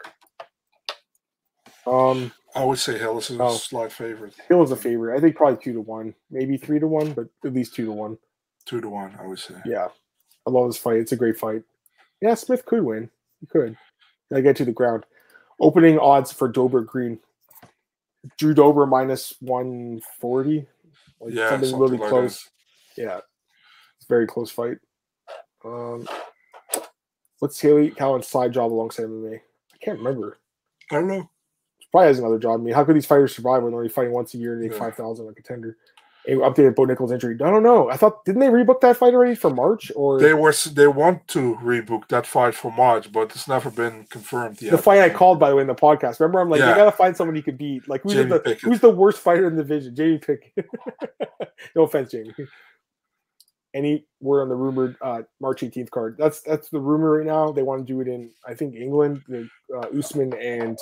[SPEAKER 2] Um,
[SPEAKER 1] I would say Hill is a
[SPEAKER 2] Oh.
[SPEAKER 1] slight favorite,
[SPEAKER 2] Hill is a favorite. I think probably two to one, maybe three to one, but at least two to one.
[SPEAKER 1] two to one. I would say.
[SPEAKER 2] Yeah, I love this fight. It's a great fight. Yeah, Smith could win. He could. I get to the ground. Opening odds for Dober Green. Drew Dober minus one forty. Like
[SPEAKER 1] yeah,
[SPEAKER 2] something,
[SPEAKER 1] something
[SPEAKER 2] really
[SPEAKER 1] like
[SPEAKER 2] close. Yeah, it's a very close fight. Um, what's Hailey Cowan's side job alongside MMA? I can't remember.
[SPEAKER 1] I don't know.
[SPEAKER 2] Probably has another job. I mean, how could these fighters survive when they're only fighting once a year and they make
[SPEAKER 1] Yeah.
[SPEAKER 2] five thousand a contender? And updated Bo Nickal injury. I don't know. I thought didn't they rebook that fight already for March or
[SPEAKER 1] They were they want to rebook that fight for March, but it's never been confirmed yet.
[SPEAKER 2] the fight I called by the way in the podcast? Remember, I'm like,
[SPEAKER 1] Yeah.
[SPEAKER 2] you gotta find someone you could beat. Like who's the
[SPEAKER 1] Pickett.
[SPEAKER 2] who's the worst fighter in the division? Jamie Pickett. [LAUGHS] no offense, Jamie. Any word on the rumored uh, March 18th card? That's that's the rumor right now. They want to do it in I think England. The uh, Usman and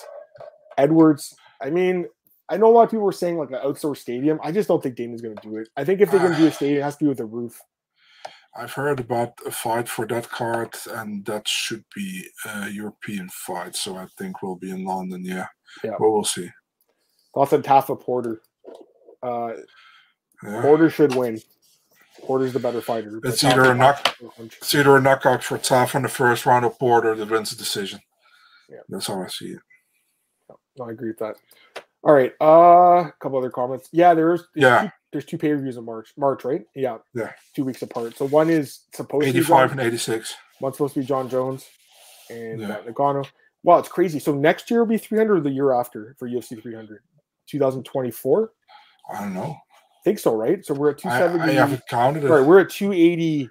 [SPEAKER 2] Edwards. I mean, I know a lot of people were saying like an outdoor stadium. I just don't think Damon's going to do it. I think if they're going to do a [SIGHS] stadium, it has to be with a roof.
[SPEAKER 1] I've heard about a fight for that card, and that should be a European fight. So I think we'll be in London. Yeah,
[SPEAKER 2] Yeah.
[SPEAKER 1] But we'll see.
[SPEAKER 2] Thoughts on Tafa Porter? Uh,
[SPEAKER 1] Yeah.
[SPEAKER 2] Porter should win. Porter's the better fighter.
[SPEAKER 1] It's either a knock- It's either a knockout for Taf in the first round or Porter that wins the decision.
[SPEAKER 2] Yeah.
[SPEAKER 1] That's how I see it.
[SPEAKER 2] No, I agree with that. All right. Uh, a couple other comments. Yeah, there's there's
[SPEAKER 1] Yeah.
[SPEAKER 2] two, there's two pay per views in March. March, right? Yeah.
[SPEAKER 1] Yeah.
[SPEAKER 2] Two weeks apart. So one is supposed to be
[SPEAKER 1] 85
[SPEAKER 2] John,
[SPEAKER 1] and 86.
[SPEAKER 2] one's supposed to be Jon Jones and
[SPEAKER 1] Yeah.
[SPEAKER 2] Matt Nagano. Wow, it's crazy. So next year will be 300 or the year after for UFC 300? 2024?
[SPEAKER 1] I don't know.
[SPEAKER 2] think so, right? So we're at
[SPEAKER 1] I,
[SPEAKER 2] 270.
[SPEAKER 1] I haven't counted it.
[SPEAKER 2] Right, we're at 282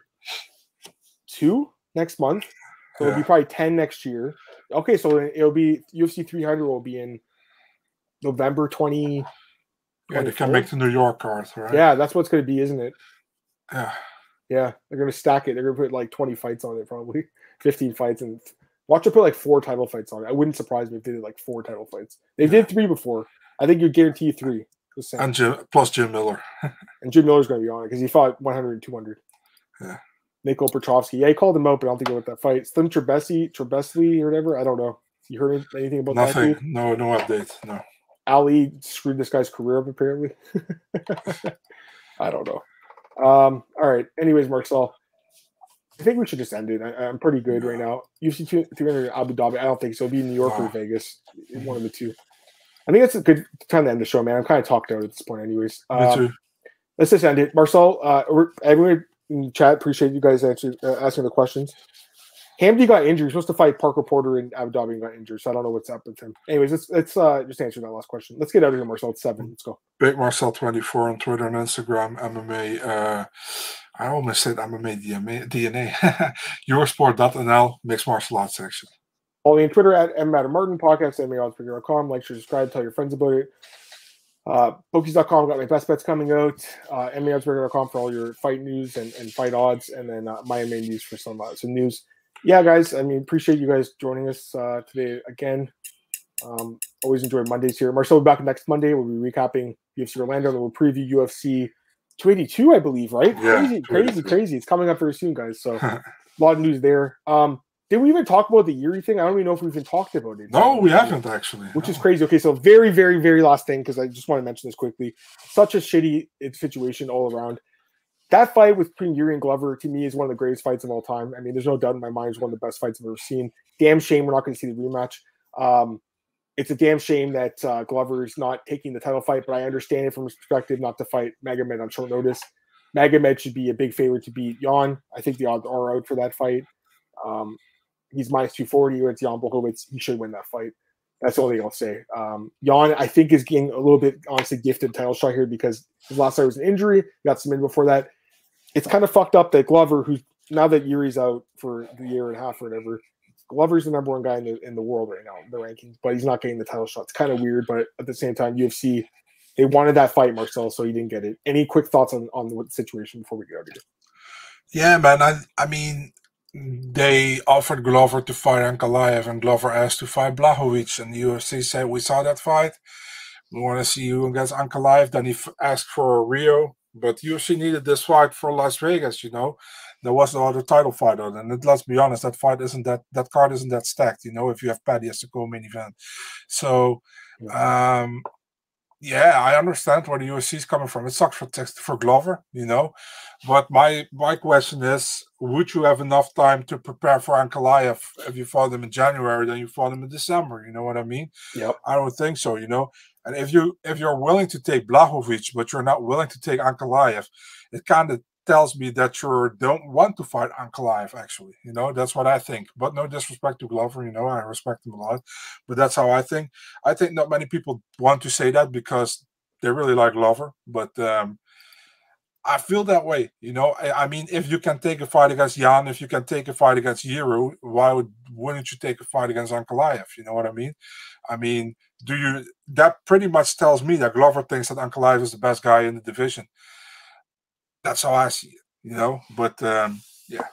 [SPEAKER 2] next month. So it'll be probably 10 next year. Okay, so it'll be UFC 300 will be in November 20.
[SPEAKER 1] Yeah, they can make the New York card, right?
[SPEAKER 2] Yeah, that's what's going to be, isn't it?
[SPEAKER 1] Yeah.
[SPEAKER 2] Yeah, they're going to stack it. They're going to put like 20 fights on it, probably [LAUGHS] 15 fights, and watch it put like four title fights on it. I wouldn't surprise me if they did like four title fights. They did three before. I think you guarantee three.
[SPEAKER 1] And Jim, plus Jim Miller. [LAUGHS]
[SPEAKER 2] and Jim Miller's going to be on it because he fought 100 and 200.
[SPEAKER 1] Yeah.
[SPEAKER 2] Nikol Petrovsky. Yeah, he called him out, but I don't think he went that fight. Slim Trebesi, Trebesli or whatever. I don't know. You heard anything about
[SPEAKER 1] Nothing.
[SPEAKER 2] that?
[SPEAKER 1] Nothing. No, no update. No.
[SPEAKER 2] Ali screwed this guy's career up, apparently. [LAUGHS] I don't know. Um, all right. Anyways, Marcel, I think we should just end it. I, am pretty good right now. UFC 300 Abu Dhabi. I don't think so. It'll be New York wow. or Vegas. One of the two. I think it's a good time to end the show, man. I'm kind of talked out at this point, anyways. Um, let's just end it. Marcel, uh, everyone chat, appreciate you guys answer, uh, asking the questions. Hamdi got injured. He's supposed to fight Parker Porter and Abu Dhabi got injured. So I don't know what's up with him. Anyways, let's let's uh, just answer that last question. Let's get out of here, Marcel. It's seven. Let's go.
[SPEAKER 1] Big Marcel twenty four on Twitter and Instagram. MMA. Uh, I almost said MMA DNA. DNA. [LAUGHS] Eurosport.nl mixed martial arts section.
[SPEAKER 2] Follow me on Twitter at M. Martin Podcast MMAOddsbreaker.com. Like, share, subscribe, tell your friends about it. Uh, Bokies.com got my best bets coming out. Uh, MMAOddsbreaker.com for all your fight news and, and fight odds, and then uh, my main news for some uh, some news yeah, guys, I mean, appreciate you guys joining us uh, today again. Um, always enjoy Mondays here. Marcel will be back next Monday. We'll be recapping UFC Orlando, and we'll preview UFC 282, I believe, right?
[SPEAKER 1] Yeah,
[SPEAKER 2] crazy, crazy, crazy. It's coming up very soon, guys. So a [LAUGHS] lot of news there. Um, did we even talk about the Yuri thing? I don't even know if we even talked about it.
[SPEAKER 1] No, we haven't actually.
[SPEAKER 2] Which
[SPEAKER 1] no.
[SPEAKER 2] is crazy. Okay, so very, very, very last thing because I just want to mention this quickly. Such a shitty situation all around that fight with between Yuri and Glover to me is one of the greatest fights of all time. I mean, there's no doubt in my mind it's one of the best fights I've ever seen. Damn shame we're not going to see the rematch. Um, it's a damn shame that uh, Glover is not taking the title fight, but I understand it from his perspective not to fight Magomed on short notice. Magomed should be a big favorite to beat Jan. I think the odds are out for that fight. Um, he's minus 240 or it's Jan Blachowicz. He should win that fight. That's the only thing I'll say. Um, Jan, I think, is getting a little bit honestly gifted title shot here because his last fight was an injury. Got submitted before that it's kind of fucked up that Glover, who's now that Yuri's out for the year and a half or whatever, Glover's the number one guy in the in the world right now, in the rankings, but he's not getting the title shot. It's kind of weird, but at the same time, UFC they wanted that fight, Marcel, so he didn't get it. Any quick thoughts on on the situation before we get out of here?
[SPEAKER 1] Yeah, man. I I mean, they offered Glover to fight Ankalaev, and Glover asked to fight Blachowicz, and the UFC said we saw that fight. We want to see you against Ankalaev. Then he f- asked for a Rio but UFC needed this fight for Las Vegas, you know. There was no other title fight on, and it, let's be honest, that fight isn't that that card isn't that stacked, you know. If you have Paddy as the co-main event, so um, yeah, I understand where the UFC is coming from. It sucks for text for Glover, you know. But my my question is, would you have enough time to prepare for Ankalaev if you fought him in January than you fought him in December? You know what I mean?
[SPEAKER 2] Yeah.
[SPEAKER 1] I don't think so. You know, and if you if you're willing to take Blachowicz, but you're not willing to take Ankalaev, it kind of tells me that you don't want to fight Ankalaev. Actually, you know that's what I think. But no disrespect to Glover, you know I respect him a lot, but that's how I think. I think not many people want to say that because they really like Glover, but um, I feel that way. You know, I, I, mean, if you can take a fight against Jan, if you can take a fight against Yuri, why would wouldn't you take a fight against Ankalaev? You know what I mean? I mean, do you? That pretty much tells me that Glover thinks that Ankalaev is the best guy in the division. That's how I see it. You know, but um, yeah,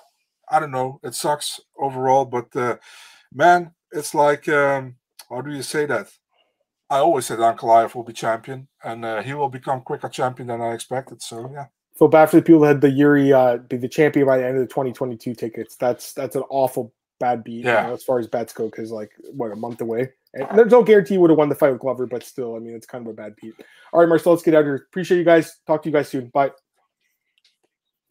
[SPEAKER 1] I don't know. It sucks overall, but uh, man, it's like um, how do you say that? I always said Ankalaev will be champion, and uh, he will become quicker champion than I expected. So yeah.
[SPEAKER 2] So bad for the people that had the Yuri uh, be the champion by the end of the 2022 tickets. That's that's an awful bad beat
[SPEAKER 1] yeah.
[SPEAKER 2] You know, as far as bets go because like what a month away. And there's no guarantee would have won the fight with Glover, but still, I mean, it's kind of a bad beat. All right, Marcel, let's get out of here. Appreciate you guys. Talk to you guys soon. Bye.